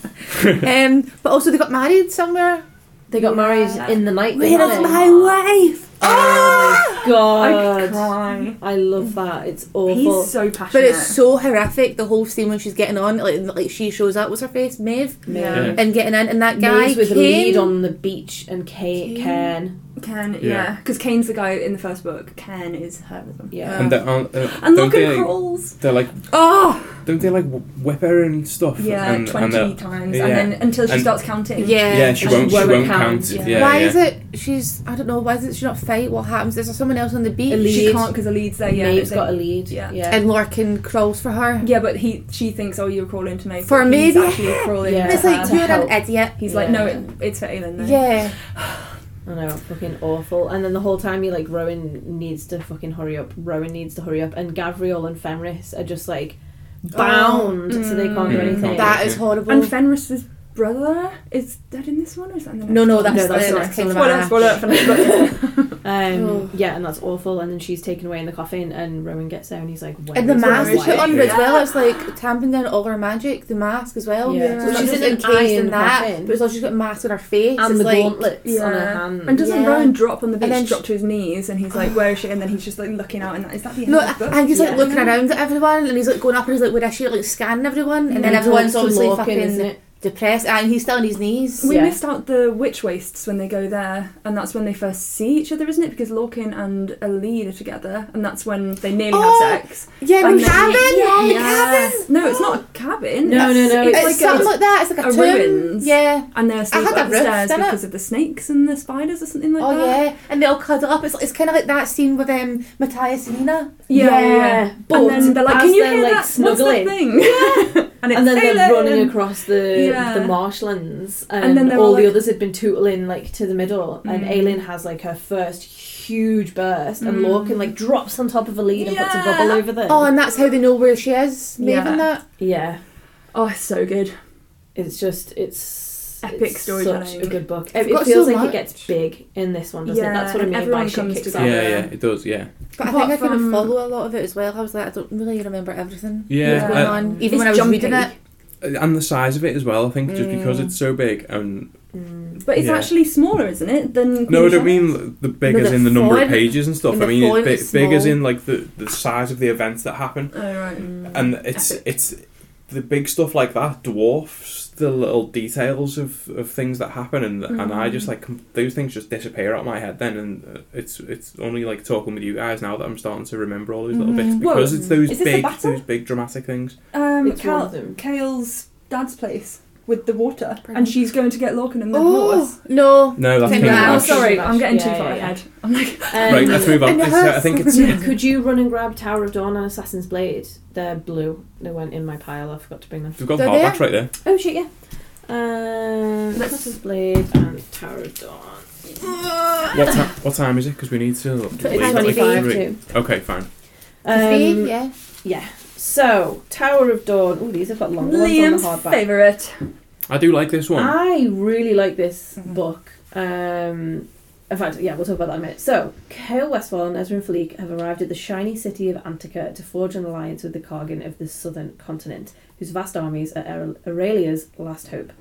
um, but also they got married somewhere. They got Yeah. married in the night. Where didn't is they? my wife? Oh my oh I god. cry. I love that. It's awful. He's so passionate. But it's so horrific. The whole scene when she's getting on, like, like she shows up. What's her face? Maeve. yeah. And getting in, and that guy Maeve's with Kane, Elide on the beach and Kate, Kane. Ken. Ken, Yeah. yeah, because Kane's the guy in the first book. Ken is her with them. Yeah. And, they're, on- uh, And don't Lorcan they, crawls. they're like, Oh, don't they like whip her and stuff? Yeah, and, twenty and times, yeah. and then until she And- starts counting. yeah. yeah, she won't. she She won't won't count, count. yeah. Yeah, why yeah. is it? She's I don't know. Why does she not fight? What happens? Is there someone else on the beach? Elide. She can't because the lead's there. Yeah, Maeve's they- got Elide. Yeah. Yeah. And Lorcan crawls for her. Yeah, but he, she thinks, oh, you're crawling to Maeve. For but me, yeah. actually crawling. Yeah. It's like you're an idiot. He's like, no, it, it's for Aelin. Though. Yeah. I know, fucking awful. And then the whole time you like Rowan needs to fucking hurry up. Rowan needs to hurry up, and Gavriel and Fenrys are just like bound, so they can't do Mm. anything. That is horrible. And Fenrys is brother is dead in this one, or is that in the next No, no, one? that's, No, that's the, the next King one. Lamar. Spoiler, spoiler for next book. Um, Oh. Yeah, and that's awful. And then she's taken away in the coffin, and Rowan gets there, and he's like, Where And the is mask they wife?" put on her as well, it's like tamping down all her magic, the mask as well. Yeah. So So she's she's in an eye encased in in the that, coffin. but it's also she's got a mask on her face. and it's the like, gauntlets on her Yeah. hand. And doesn't Yeah. Rowan drop on the beach, And then drop to his knees, and he's like, "Where is she?" And then he's just like looking out, and that, is that the end No, of the book? I think he's like Yeah. looking around at everyone, and he's like going up and he's like, "Would I shoot?" Like scanning everyone, and then everyone's obviously fucking isn't it? Depressed, and he's still on his knees. We Yeah. missed out the witch wastes when they go there, and that's when they first see each other, isn't it? Because Lorcan and Elide are together, and that's when they nearly Oh, have sex. Yeah, And the then- cabin. Yeah. the cabin. No, it's not a cabin. No, no, no, It's, It's, like something a, like that. It's like a, a tomb. ruins. Yeah. and they're asleep had that roof, upstairs it? because of the snakes and the spiders or something like Oh that. yeah, and they all cuddle up. It's, it's kind of like that scene with um, Matthias and Nina. Yeah, yeah. But and then they're like, as "Can you they're, hear like, that? snuggling, What's that thing?" Yeah, and, it's and then they're running across the Yeah. the marshlands, and, And then all all the others had been tootling like to the middle, and Mm. Aelin has like her first huge burst, and Mm. Lorcan like drops on top of Elide and puts a bubble over them. Oh, and that's how they know where she is. Maybe Yeah. that. yeah, Oh, it's so good. it's just it's Epic it's storytelling. Such a good book. It, it feels so like much. it gets big in this one, doesn't it? That's what I and mean by everyone shit comes kicks together. Yeah, yeah, it does. Yeah, But I think I couldn't from- follow a lot of it as well. I was like, I don't really remember everything. yeah. that was going uh, on, even when I was jumpy. reading it. and the size of it as well. I think just because Mm. it's so big and Mm. But it's Yeah. actually smaller, isn't it? Than no, I don't mean the big No, as in the number of pages and stuff. I mean font it's is big, big as in like the the size of the events that happen, Oh right. Mm. and it's Epic. it's the big stuff like that dwarfs the little details of, of things that happen, and and I just Mm. like com- those things just disappear out of my head then, and uh, it's it's only like talking with you guys now that I'm starting to remember all those little bits Mhm. because Whoa, it's those is this a big those big dramatic things. Um, Cal- Chaol's dad's place with the water, Brilliant. and she's going to get Lorcan and the Oh horse. no! No, that's King King Lamar. Oh, sorry, I'm getting Lamar. too far Yeah, yeah, ahead. I'm like, Um, Right, let's move on. And It's, uh, I think it's Yeah, could you run and grab Tower of Dawn and Assassin's Blade? They're blue. They went in my pile. I forgot to bring them. we've got They're hardbacks right there. Oh shit, yeah. Um, Let's- Assassin's Blade and Tower of Dawn. What time? What time is it? Because we need to. It's leave at, like, 25 three. too. Okay, fine. Three, Um, yeah. yeah. So, Tower of Dawn. Oh, these have got longer ones Liam's on the hardback. favourite. I do like this one. I really like this Mhm. book. Um, in fact, yeah, we'll talk about that in a minute. So, Chaol Westfall and Nesryn Faliq have arrived at the shiny city of Antica to forge an alliance with the Khagan of the southern continent, whose vast armies are Aur- Erilea's last hope.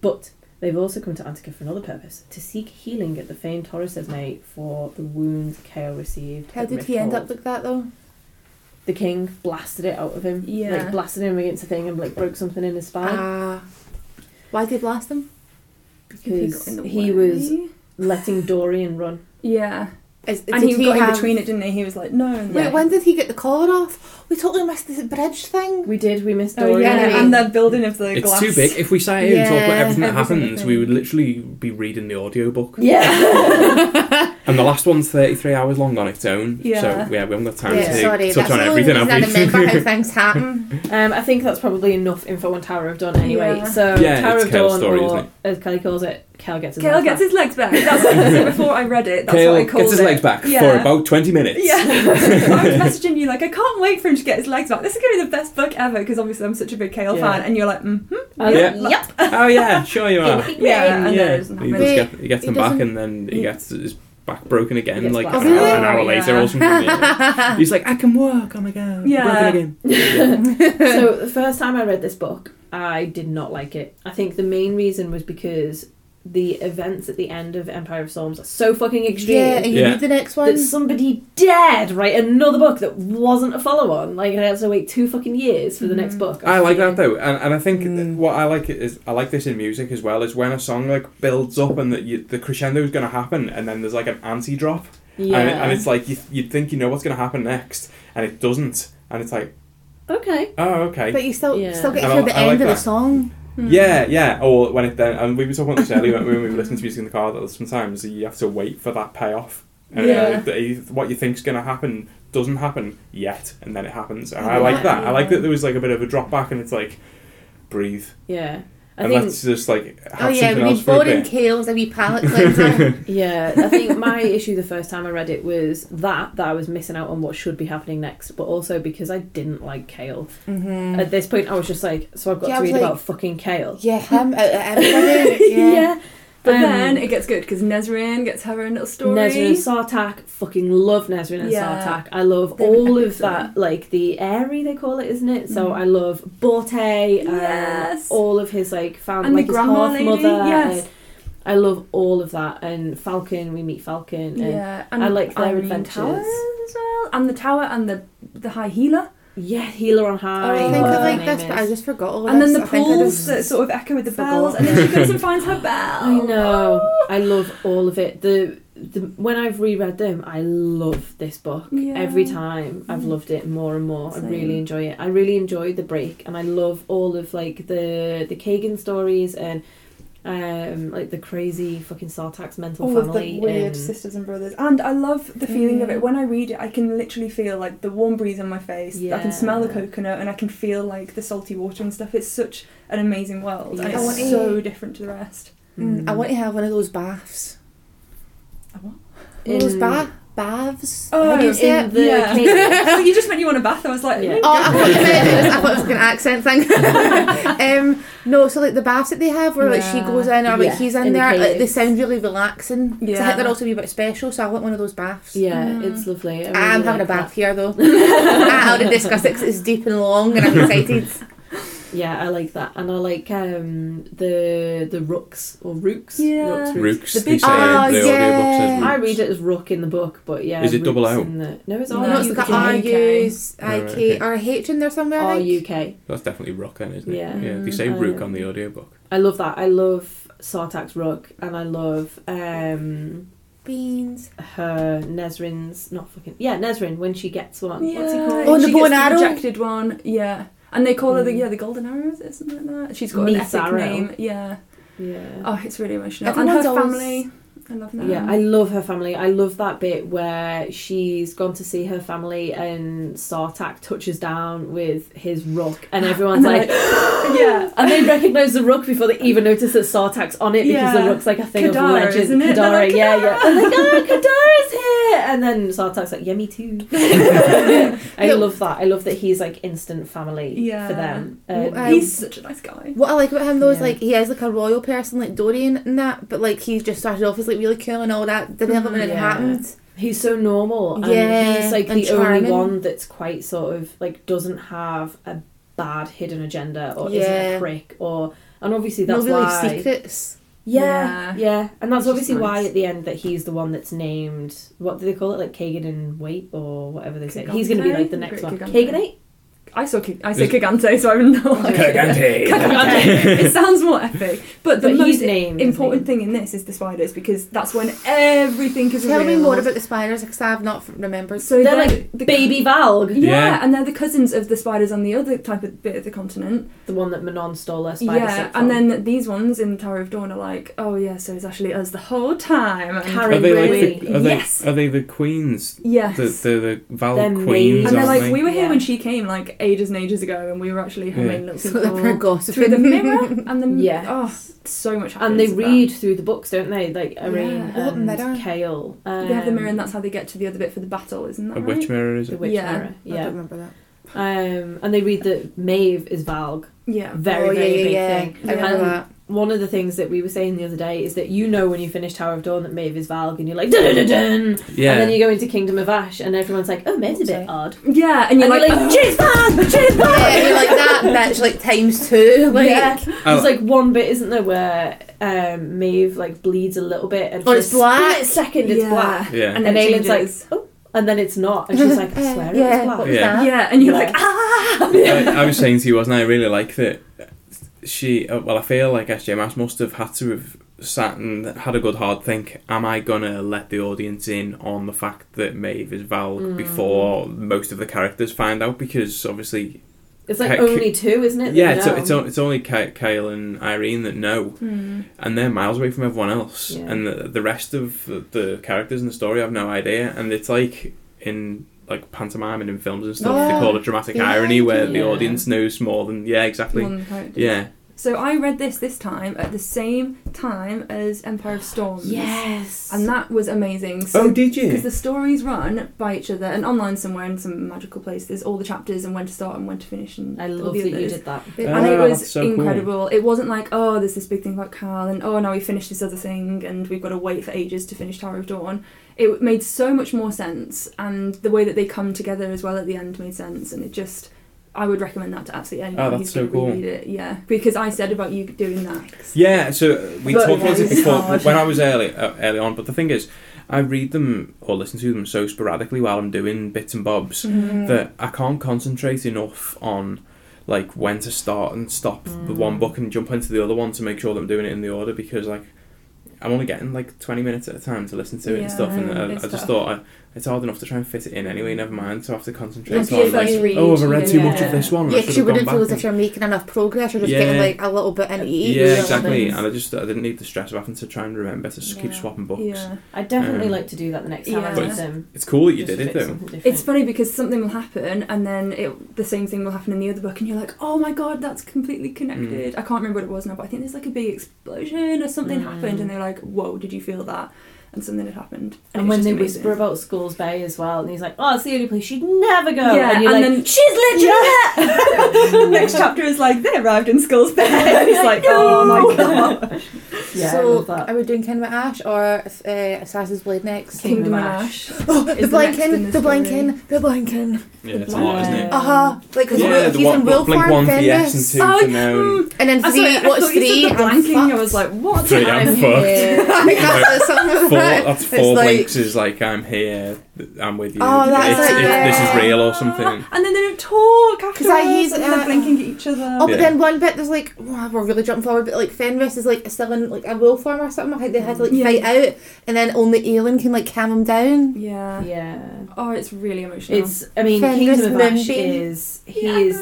But they've also come to Antica for another purpose to seek healing at the famed Torre Cesme for the wounds Chaol received. How at did he end up like that though? The king blasted it out of him. Yeah. Like, blasted him against a thing and, like, broke something in his spine. Ah. why did he blast him? because got in the he was letting Dorian run. Yeah, Is, and did he, got have- in between it, didn't he? He was like, no. And Wait, Yeah. when did he get the collar off? We totally missed this bridge thing. We did. We missed Oh, yeah, Yeah. and the building of the it's glass. too big. If we sat here and talked about everything that every happens, we would literally be reading the audiobook. Yeah. And the last one's 33 hours long on its own. Yeah. So, yeah, we haven't got time Yeah, to sorry, touch that's on the only everything, reason I have we? remember how things happen. um, I think that's probably enough info on Tower of Dawn anyway. Yeah. So Yeah, Tower it's of Chaol's Dawn, story, or isn't it? as Kelly calls it, Kel gets his Chaol life gets back. his legs back. That's what so before I read it. That's Chaol what I called gets his it. legs back Yeah. for about 20 minutes. Yeah, I was messaging you like I can't wait for him to get his legs back. This is going to be the best book ever because obviously I'm such a big Chaol Yeah. fan, and you're like, mm-hmm. I Yeah. was Yep. Oh, yeah, sure you are. Yeah, and yeah. then it doesn't he, happen. does get, he gets He them back and then he gets his back broken again like an, Oh, hour, really? an hour later Yeah. or something. He's like, I can walk, oh my god. Yeah. Broken again. so the first time I read this book, I did not like it. I think the main reason was because the events at the end of Empire of Storms are so fucking extreme. Yeah, and you Yeah. need the next one. that one. somebody dared write another book that wasn't a follow on. Like I had to wait two fucking years for the next Mhm. book. I like that though, and, and I think Mm. what I like is I like this in music as well. Is when a song like builds up and that you, the crescendo is going to happen, and then there's like an anti drop, Yeah. and, it- and it's like you you'd think you know what's going to happen next, and it doesn't, and it's like okay. oh okay, But you still Yeah. still get And to I- the I end like of the that. song. Hmm. yeah yeah. Or when it then and we were talking about this earlier when, we were listening to music in the car that sometimes you have to wait for that payoff. And Yeah. uh, what you think's going to happen doesn't happen yet, and then it happens. And I I like that. I like that there was like a bit of a drop back, and it's like breathe. Yeah. I and think let's just like Oh yeah, we else need for a boring bit. kales, a wee palate cleanser. Yeah, I think my issue the first time I read it was that that I was missing out on what should be happening next, but also because I didn't like Chaol. mm-hmm. At this point, I was just like, so I've got Yeah, to read like- about fucking Chaol. Yeah, him out of everybody. Yeah. But Um, then it gets good because Nesryn gets her own little story. Nesryn and Sartaq, fucking love Nesryn and Yeah. Sartaq. I love They're all of that, like the airy they call it, isn't it? So Mm. I love Borte, um, Yes. all of his like family, And the like his half mother. yes. I love all of that, and Falkan. We meet Falkan. And Yeah, and I like their Yrene adventures. Towers as well, and the tower and the the high healer, Yeah, Healer on High. Oh, I think whatever I like name this, but I just forgot all of this. and then the I pools that sort of echo with the forgot. bells, and then she goes and finds her bell. I know. Oh. I love all of it. The, the when I've reread them, I love this book. Yeah. Every time I've loved it more and more. I really enjoy it. I really enjoy the break, and I love all of like the the Khagan stories and um like the crazy fucking Sartaq's mental all of family. the weird and, sisters and brothers. And I love the feeling of it. When I read it, I can literally feel like the warm breeze on my face. Yeah. I can smell the coconut and I can feel like the salty water and stuff. It's such an amazing world. And Yeah. I it's want to- so different to the rest. Mm, I want to have one of those baths. A what? One of those In- bath baths. Oh, How do you in it? the Yeah. You just meant you want a bath. I was like, Yeah. Oh, I thought, you meant it was, I thought it was like an accent thing. um, no, so like the baths that they have where like she goes in or like Yeah, he's in, in the there, like, they sound really relaxing. So I Yeah. think they're also a wee bit special, so I want one of those baths. Yeah, Mm. it's lovely. I I'm really having like a bath that. here though. I already discussed it it's deep and long and I'm excited. Yeah, I like that, and I like um the the rooks or rooks. Yeah. Rooks, rooks. Rooks, The they big- say Oh, the yeah. audiobooks I read it as rook in the book, but yeah. Is it double rooks O? the- no, it's No, R No, it's U like K. a R I Alright, K or a H in there somewhere. I R think. U K. That's definitely Rook then, isn't it? Yeah. Yeah, they say. Rook on the audiobook. I love that. I love Sartaq's rook, and I love um Beans. her Nesryn's not fucking yeah Nesryn when she gets one. Yeah. What's it called? Oh, the she bow and arrow? Rejected one. Yeah. And they call her the Mm. yeah the golden arrows or something like that. She's got an epic Arrow. name. Yeah. Yeah. Oh, it's really emotional. And her always- family. I love that. Yeah, I love her family. I love that bit where she's gone to see her family and Sartaq touches down with his rook and everyone's like, yeah. and they recognise the rook before they even notice that Sartaq's on it because Yeah. the rook's like a thing Kadara, of legend. isn't it? They're Kadara, like, yeah, yeah. They're like, oh, Kadara's here! And then Sartaq's like, yeah, me too. I Yeah. love that. I love that he's like instant family Yeah. for them. Well, Um, He's such a nice guy. What I like about him though is Yeah. like he is like a royal person like Dorian and that, but like he just started off as like really cool and all that development had Yeah. happened. He's so normal. And Yeah, he's like and the only one that's quite sort of like doesn't have a bad hidden agenda or isn't a prick or and obviously No that's really why secrets. Yeah, Yeah. yeah. And that's Which obviously why at the end that he's the one that's named what do they call it? Like Khagan and Wait or whatever they say. He's going to be like the next one. Kigante. Kaganate I saw Ki- I say Is- so I have no idea. Kigante. it sounds more epic. But the But most he's named, important thing in this is the spiders because that's when everything is Tell me more about the spiders because I've not remembered. So they're they're like the baby Valg Yeah, Yeah. and they're the cousins of the spiders on the other type of bit of the continent. the one that Manon stole her spider yeah, and from. then these ones in Tower of Dawn are like, oh yeah, so it's actually us the whole time. And Karen Are they like the, are they Yes. are they the queens? yes. The the, the Val They're queens, and they're like, they? we were here Yeah. when she came, like ages and ages ago, and we were actually her Yeah. main little people. they're gossiping. through the mirror and the Yes. oh, so much. and they happens with read through the books, don't they? Like Yrene Yeah. What mirror? Chaol. that. They have the mirror, Um, and that's how they get to the other bit for the battle, isn't that A right? witch mirror is the it? witch Yeah. mirror. I don't remember that. Um, and they read that Maeve is Valg. Yeah. Very, oh, yeah, very yeah, big yeah. thing. I remember And that. One of the things that we were saying the other day is that you know when you finish Tower of Dawn that Maeve is Valg and you're like dun dun dun dun. Yeah. And then you go into Kingdom of Ash and everyone's like, oh, Maeve's a bit odd. Yeah, and And you're you're like, like, she's Valg, she's Valg. Yeah, you're like that bitch like times two. Like yeah. Oh. There's like one bit, isn't there, where um, Maeve like bleeds a little bit and Oh, it's a black? split second it's Yeah. black. Yeah. and And then it Aelin's like, oh, and then it's not. And she's like, I swear yeah, it was black. Yeah. yeah, and you're Yeah. like, ah. I, I was saying to you, wasn't I? I really like that. She, uh, well, I feel like SJ Maas must have had to have sat and had a good hard think. Am I gonna let the audience in on the fact that Maeve is Val Mm. before most of the characters find out? Because obviously, It's like Heck. only two, isn't it? yeah, it's, it's, it's only Kyle and Yrene that know, Hmm. and they're miles away from everyone else. Yeah. And the, the rest of the, the characters in the story have no idea. And it's like in like pantomime and in films and stuff, they Oh, call it dramatic yeah, irony, where the audience knows more than yeah, exactly. One character. Yeah, So I read this this time at the same time as Empire of Storms. Yes. And that was amazing. So oh, did you? because the stories run by each other and online somewhere in some magical place there's all the chapters and when to start and when to finish and I love the that you did that. Ah, and it was that's so cool. incredible it wasn't like oh there's this big thing about Carl and oh now we finished this other thing and we've got to wait for ages to finish Tower of Dawn it made so much more sense and the way that they come together as well at the end made sense and it just I would recommend that to absolutely anyone Oh, that's so cool. reread it yeah because I said about you doing that Yeah, so we But talked about it before hard. when I was early uh, early on. But the thing is, I read them or listen to them so sporadically while I'm doing bits and bobs Mm-hmm. that I can't concentrate enough on like when to start and stop the Mm. one book and jump into the other one to make sure that I'm doing it in the order because like I'm only getting like 20 minutes at a time to listen to it and stuff and Yeah, I, I just tough. thought I, it's hard enough to try and fit it in anyway never mind so I have to concentrate Once on you like first read, oh have I read too yeah. much of this one Yeah, I because you wouldn't feel as if you're making enough progress. You're just Yeah. getting like a little bit into each. yeah exactly and I just I didn't need the stress of having to try and remember to just keep swapping books yeah I definitely Um, like to do that the next time I yeah. read But them. it's cool that you Just did it though. It's funny because something will happen and then it, the same thing will happen in the other book and you're like, oh my god, that's completely connected. I can't remember what it was now, but I think there's like a big explosion or something Mm. happened and they're like, whoa, did you feel that? And something had happened. And it was when they amazing. whisper about Skulls Bay as well, and he's like, "Oh, it's the only place she'd never go," Yeah, and you're and like, then- "She's literally the next chapter is like, they arrived in Skulls Bay. And it's like, oh my god. Yeah, I so, love are we doing Kingdom of Ash or uh, Assassin's Blade next? Kingdom Kingdom of of Ash. Ash. Oh, the Is the next in blinking, the the story. the blinking. yeah it's a lot isn't it Uh huh. Like, because yeah the he's one in Will blink Farm, one for yes and two Oh, for now and And then I, three, thought, I what's thought you three? said the I'm blanking. I was like, what? Three, I'm I'm fucked. here. I that's four, about it. that's It's four like- blinks is like I'm here, I'm with you. Oh, that's it's, like- it- this is real or something. And then they don't talk afterwards. I use, and uh, they're blinking at each other. Oh, but Yeah. then one bit there's like wow, we're really jumping forward, but like Fenrys is like still in like a wolf form or something. I think they had to like Yeah. fight out, and then only Aelin can like calm him down. Yeah. yeah, Oh, it's really emotional. it's. I mean, Fenrys Kingdom of Ash is. He Yeah, is.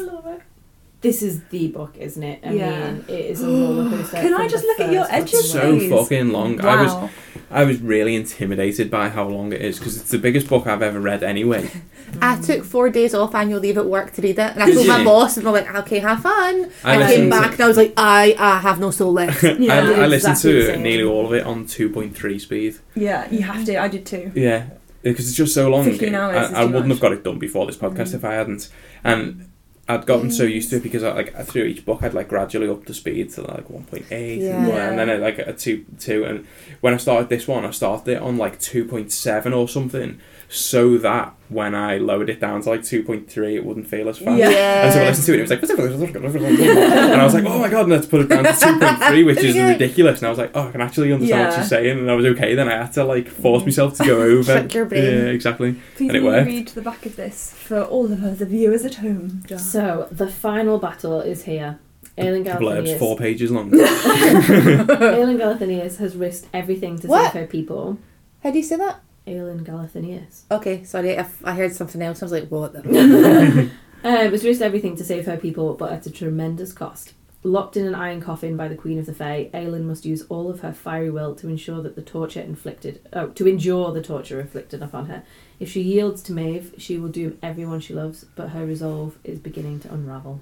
I love it. This is the book, isn't it? I Yeah. mean, it is a roller coaster. Can I just look at your edges, book. so Please. fucking long. I was I was really intimidated by how long it is because it's the biggest book I've ever read anyway. I took four days off annual leave at work to read it, and I told my boss, and we're like, okay, have fun. I I came back to, and I was like, I, I have no soul left. I, Yeah. I listened Exactly to the nearly all of it on 2.3 speed. Yeah, you have to. I did too. Yeah, because it's just so long. 15 hours I, is I wouldn't much. have got it done before this podcast Mm. if I hadn't. And I'd gotten so used to it because I, like through each book I'd like gradually up the speed to like 1.8 and, Yeah. and then at like a 2 2 and when I started this one I started it on like 2.7 or something so that when I lowered it down to like 2.3 it wouldn't feel as fast. Yeah. And so I listened to it, and it was like, and I was like, oh my god, and let's put it down to 2.3, which is Yeah. ridiculous. And I was like, oh, I can actually understand what Yeah. she's saying, and I was okay. Then I had to like force myself to go over. Trick your brain. Yeah, exactly. Please And it will you worked. read the back of this for all of us, the viewers at home. So the final battle is here. Aelin Galathynius. four pages long. Aelin Galathynius has risked everything to What? save her people. How do you say that? Aelin Galathynius. Okay, sorry, I, I heard something else. I was like, what the? Um, has risked everything to save her people, but at a tremendous cost. Locked in an iron coffin by the Queen of the Fae, Aelin must use all of her fiery will to ensure that the torture inflicted, oh, to endure the torture inflicted upon her. If she yields to Maeve, she will doom everyone she loves, but her resolve is beginning to unravel.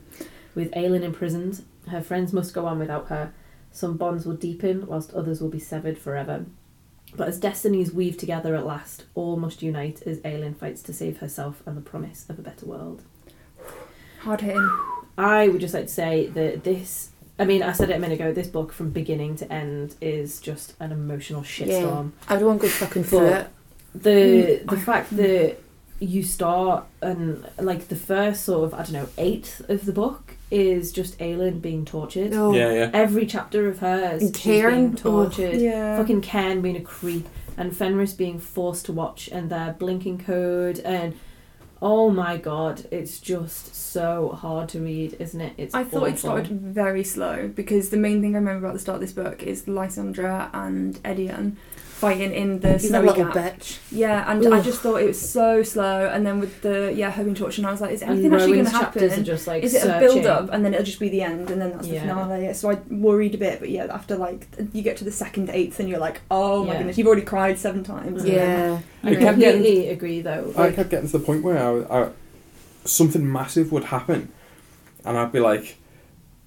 With Aelin imprisoned, her friends must go on without her. Some bonds will deepen, whilst others will be severed forever. But as destinies weave together at last, all must unite as Aelin fights to save herself and the promise of a better world. Hard hitting. I would just like to say that this. I mean, I said it a minute ago. This book, from beginning to end, is just an emotional shitstorm. Don't want to fucking But- it. The mm. the fact that you start and like the first sort of I don't know eighth of the book is just Aelin being tortured. No. yeah, yeah. Every chapter of hers, And she's being Cairn, oh. tortured. Yeah. Fucking Cairn being a creep and Fenrys being forced to watch and their blinking code and oh my god, it's just so hard to read, isn't it? It's I thought it started very slow because the main thing I remember about the start of this book is Lysandra and Aedion fighting in the He's a snowy little gap. bitch. Yeah, and I just thought it was so slow. And then with the yeah her being tortured, and I was like, is anything mm, actually going Rowan's to chapters are happen? just like Is it a build up and then it'll just be the end and then that's the Yeah. finale? So I worried a bit, but yeah, after like you get to the second eighth and you're like, oh my Yeah. goodness, you've already cried seven times. Yeah. I It kept getting- completely agree though. I kept getting to the point where I, I, something massive would happen, and I'd be like,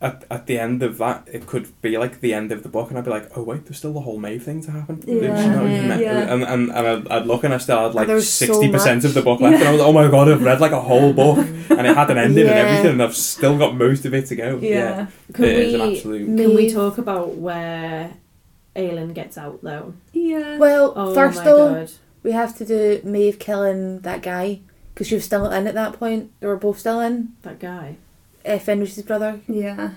at, at the end of that, it could be like the end of the book, and I'd be like, oh wait, there's still the whole Maeve thing to happen. Yeah. It's not Yeah. And, and, and I'd, I'd look and I still had like There's so 60% of the book left, and I was like, oh my god, I've read like a whole book, and it had an ending and everything, and I've still got most of it to go. Yeah. Can It is we an absolute- can we talk about where Aelin gets out though? Yeah. Well, Oh first my though, we have to do Maeve killing that guy because she was still in at that point. They were both still in. That guy. Uh, Fenrys's brother, yeah.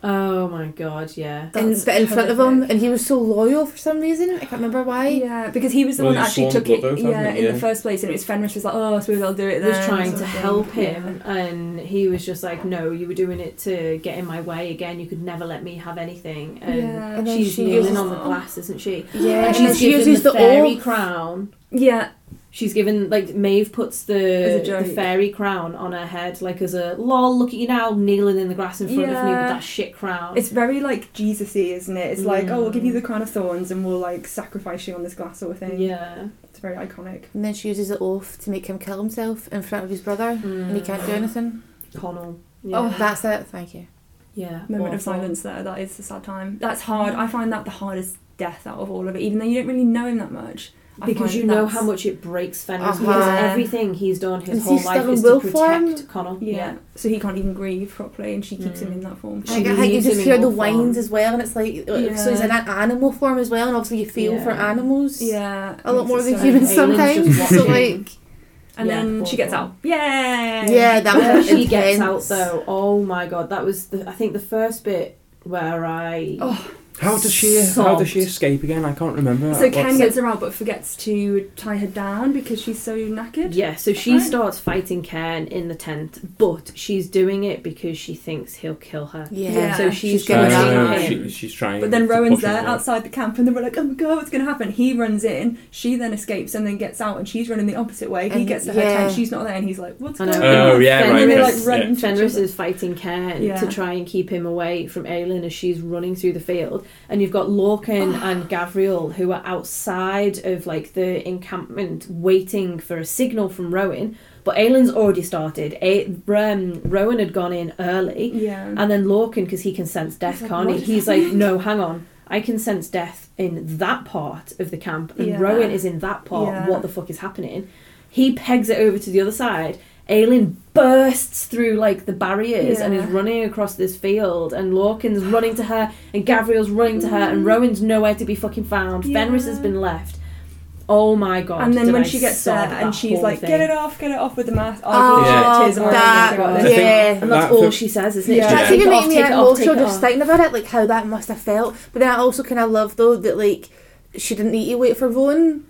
Oh my god, yeah. and That's but in front of him, and he was so loyal for some reason. I can't remember why. Yeah, because he was the Well, one that he's actually sworn took it. blood oath, Yeah, hasn't he? in Yeah. the first place, and it was Fenrys was like, "Oh, I suppose I'll do it." Then. was trying sort to of thing. help Yeah. him and he was just like, No, you were doing it to get in my way again, you could never let me have anything and Yeah. And then she's she kneeling uses- on the glass, isn't she? Yeah, And and she's then she given uses the the fairy oath. crown. Yeah, She's given like Maeve puts the the fairy crown on her head like as a lol, look at you now kneeling in the grass in front of me with that shit crown. it's very like Jesus-y, isn't it? It's like, "Oh, we'll give you Mm. the crown of thorns, and we'll like sacrifice you on this glass sort of thing." yeah. it's very iconic. And then she uses it off to make him kill himself in front of his brother, and he can't do Mm. anything. Connall. Oh, That's it. Thank you. yeah. Moment of silence there. That is a sad time. That's hard. I find that the hardest death out of all of it, even though you don't really know him that much. I Because you know how much it breaks Fenrys Uh-huh. because everything he's done his Is he whole life is to will protect form? Connall. Yeah. so he can't even grieve properly, and she keeps him Mm. in that form. She Like, I think you just hear the whines form. as well, and it's like so he's in an animal form as well, and obviously you feel for animals. Yeah, A lot more than so- humans sometimes. So like, And Yeah, then she gets awful. out. Yay! yeah, that Where was she gets out though, oh my god, that was the I think the first bit where I Oh, How does she? How does she escape again? I can't remember. So What's- Cairn gets her out, but forgets to tie her down because she's so knackered. Yeah, so she Right. starts fighting Cairn in the tent, but she's doing it because she thinks he'll kill her. Yeah. Yeah. So she's, She's gonna gonna shoot Uh, him. she, she's trying. But then to Rowan's push him there away. outside the camp, and then we're like, "Oh my god, what's going to happen?" He runs in. She then escapes and then gets out, and she's running the opposite way. He And- gets to her yeah. tent. She's not there, and he's like, "What's I going on?" Oh, yeah, Fen- right, and they then, okay. like run Yeah. into each Fenrys other. is fighting Cairn Yeah. to try and keep him away from Aelin as she's running through the field. And you've got Lorcan and Gavriel who are outside of like the encampment waiting for a signal from Rowan. But Aelin's already started. A- um, Rowan had gone in early. Yeah. And then Lorcan, because he can sense death, like, can't he? He's like, happening?" no, hang on. I can sense death in that part of the camp, and Yeah. Rowan is in that part. Yeah. What the fuck is happening? He pegs it over to the other side. Aelin bursts through like the barriers and is running across this field, and Lorcan's running to her, and Gavriel's running to her, and Mm. Rowan's nowhere to be fucking found. Yeah. Fenrys has been left. Oh my god! and then when I she gets there and she's like, thing. "Get it off, get it off with the mask." Oh, Yeah. it is, that, anything like I this. think- yeah. And that's That- all she says, isn't it? Yeah. She's That's like, even "Take it making me off, take emotional just off." thinking about it, like how that must have felt. But then I also kind of love though that like she didn't need to wait for Rowan.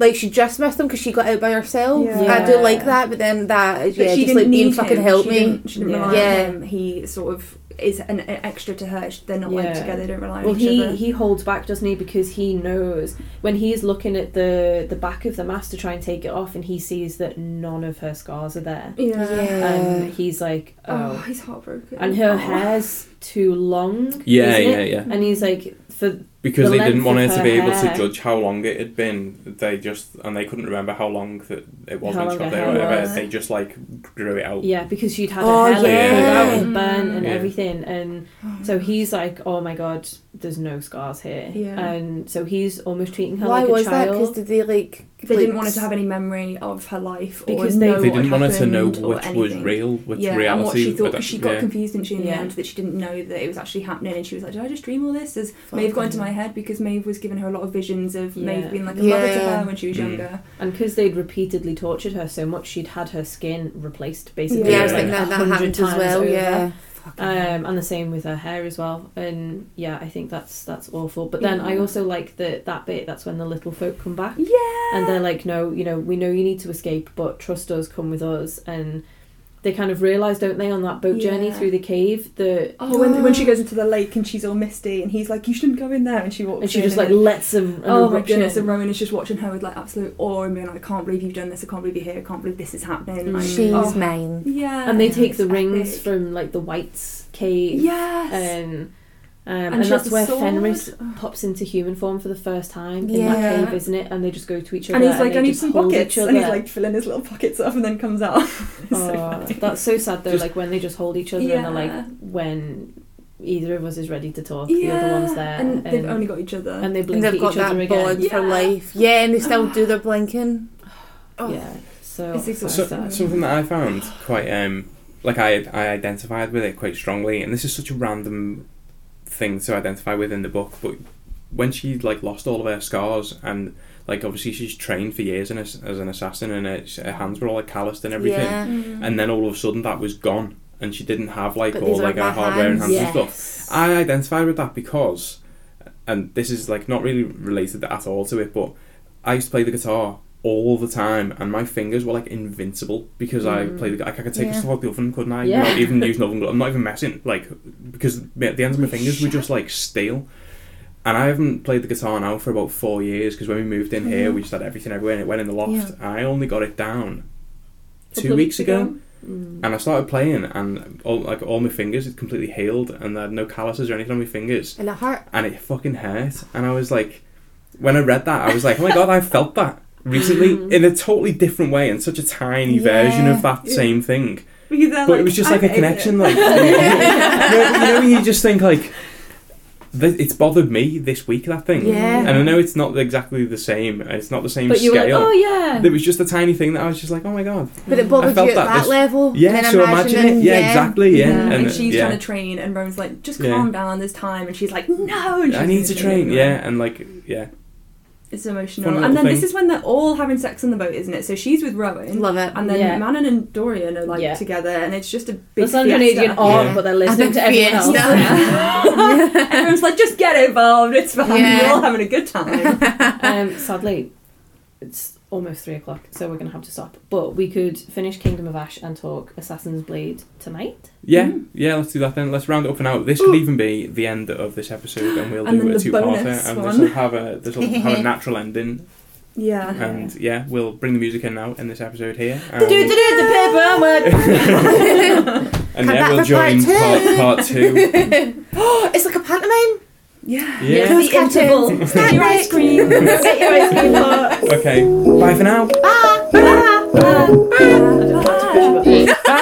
Like she just missed him because she got out by herself. Yeah. I do like that, but then that is But yeah, she just didn't like being need fucking him. help she me. Didn't, she didn't Yeah. rely Yeah. on him. He sort of is an, an extra to her. They're not like together. They don't rely Well, on each he other. he holds back, doesn't he? Because he knows when he's looking at the the back of the mask to try and take it off, and he sees that none of her scars are there, yeah. Yeah. and he's like, Oh, oh, he's heartbroken. and her Oh. hair's too long. Yeah, isn't yeah, it? yeah. And he's like, for Because the they didn't want her of to her be able hair. to judge how long it had been. They just and they couldn't remember how long that it was How when long she got there or whatever. They just like grew it out. yeah, because she'd had Oh, her hair like, yeah. pulled out and burnt and Yeah. everything, and so he's like, oh my god, there's no scars here, Yeah. and so he's almost treating her Why like a was that? child. Because did they like? They like, didn't want her to have any memory of her life Because or they- know They what didn't want her to know happened or which was anything. real, which yeah, reality. and what she thought because she got yeah. confused didn't she in Yeah. the end that she didn't know that it was actually happening and she was like did I just dream all this has Fuck Maeve got into my head because Maeve was giving her a lot of visions of Yeah. Maeve being like a mother to her when she was Mm. younger And because they'd repeatedly tortured her so much, she'd had her skin replaced basically. Yeah, I was like thinking that, that hundred happened as well. over. Yeah. Um, and the same with her hair as well. And yeah, I think that's that's awful. But then I also like that that bit. That's when the little folk come back, yeah and they're like, "No, you know, we know you need to escape, but trust us. Come with us." And they kind of realise, don't they, on that boat journey through the cave that. Oh, when, when she oh. goes into the lake and she's all misty and he's like, you shouldn't go in there, and she walks And she in just like lets him. an Oh my goodness! And Rowan is just watching her with like absolute awe and being like, "I can't believe you've done this. I can't believe you're here. I can't believe this is happening." Like. She's oh, mine. yeah. and they take the rings epic. from like the Whites cave. Yes. And um, And and, that's where sword. Fenrys pops into human form for the first time in Yeah. that cave, isn't it? And they just go to each other. and he's like, they I need just some hold pockets, each and he's like filling his little pockets up, and then comes out. It's so Oh, that's so sad though. Just- like when they just hold each other and they're like, when either of us is ready to talk. The other one's there, and they've um, only got each other. and they blink and they've got each other that again. bond for Yeah. life. Yeah, and they still do their blinking. Oh. Yeah, so It's So, something that I found quite um like I I identified with it quite strongly, and this is such a random thing to identify with in the book, but when she like lost all of her scars and like obviously she's trained for years as, as an assassin and her, her hands were all like calloused and everything, Yeah. Mm. and then all of a sudden that was gone, and she didn't have like But all like her my hardware and hands. hands and stuff. I identified with that because, and this is like not really related at all to it, but I used to play the guitar all the time, and my fingers were like invincible because I Mm. played the like I could take Yeah. a stuff out the oven, couldn't I? Yeah. Not even use oven. I'm not even messing, like because the ends of my fingers were just like steel. And I haven't played the guitar now for about four years because when we moved in here, Mhm. we just had everything everywhere and it went in the loft. Yeah. And I only got it down Couple two weeks ago. Mm. And I started playing, and all like all my fingers had completely healed, and I had no calluses or anything on my fingers, And it hurt. and it fucking hurt. And I was like, when I read that, I was like, oh my god, I felt that recently Mm. in a totally different way, and such a tiny version of that Yeah. same thing. Because But like, it was just I like a connection, it. like you know, you know, when you just think like. It's bothered me this week that thing, Yeah. and I know it's not exactly the same. It's not the same But you were like, scale. oh yeah. There was just a tiny thing that I was just like, oh my god, But it bothered felt you at that that, level. yeah. So imagine it, imagining- yeah, exactly, yeah. Yeah, And, and, she's yeah. trying to train, and Rowan's like, just Yeah. calm down, there's time. And she's like, no. and I need gonna to do it train, anyway. yeah, and like, yeah, It's emotional. And little then this is when they're all having sex on the boat, isn't it? So she's with Rowan. Love it. And then Yeah. Manon and Dorian are like Yeah. together, and it's just a big The Sandra fiesta. Canadian on, Yeah. but they're listening to everyone else. fiesta. Everyone's like, just get involved, it's fine, Yeah. we're all having a good time. um, sadly, it's almost three o'clock, so we're going to have to stop. But we could finish Kingdom of Ash and talk Assassin's Blade tonight. yeah, Mm. yeah. Let's do that then. Let's round it up and out. This could even be the end of this episode, and we'll And do a two-parter, bonus and this will have a this will have a natural ending, yeah. and yeah, we'll bring the music in now in this episode here, Do do and, do the paperwork. and Come yeah, we'll for part join two. part, part two. oh, it's like a pantomime. Yeah. Yeah. The interval. Get your ice cream. Get your ice cream box. Okay, bye for now. Bye. Bye. I don't know how to push a button. Bye.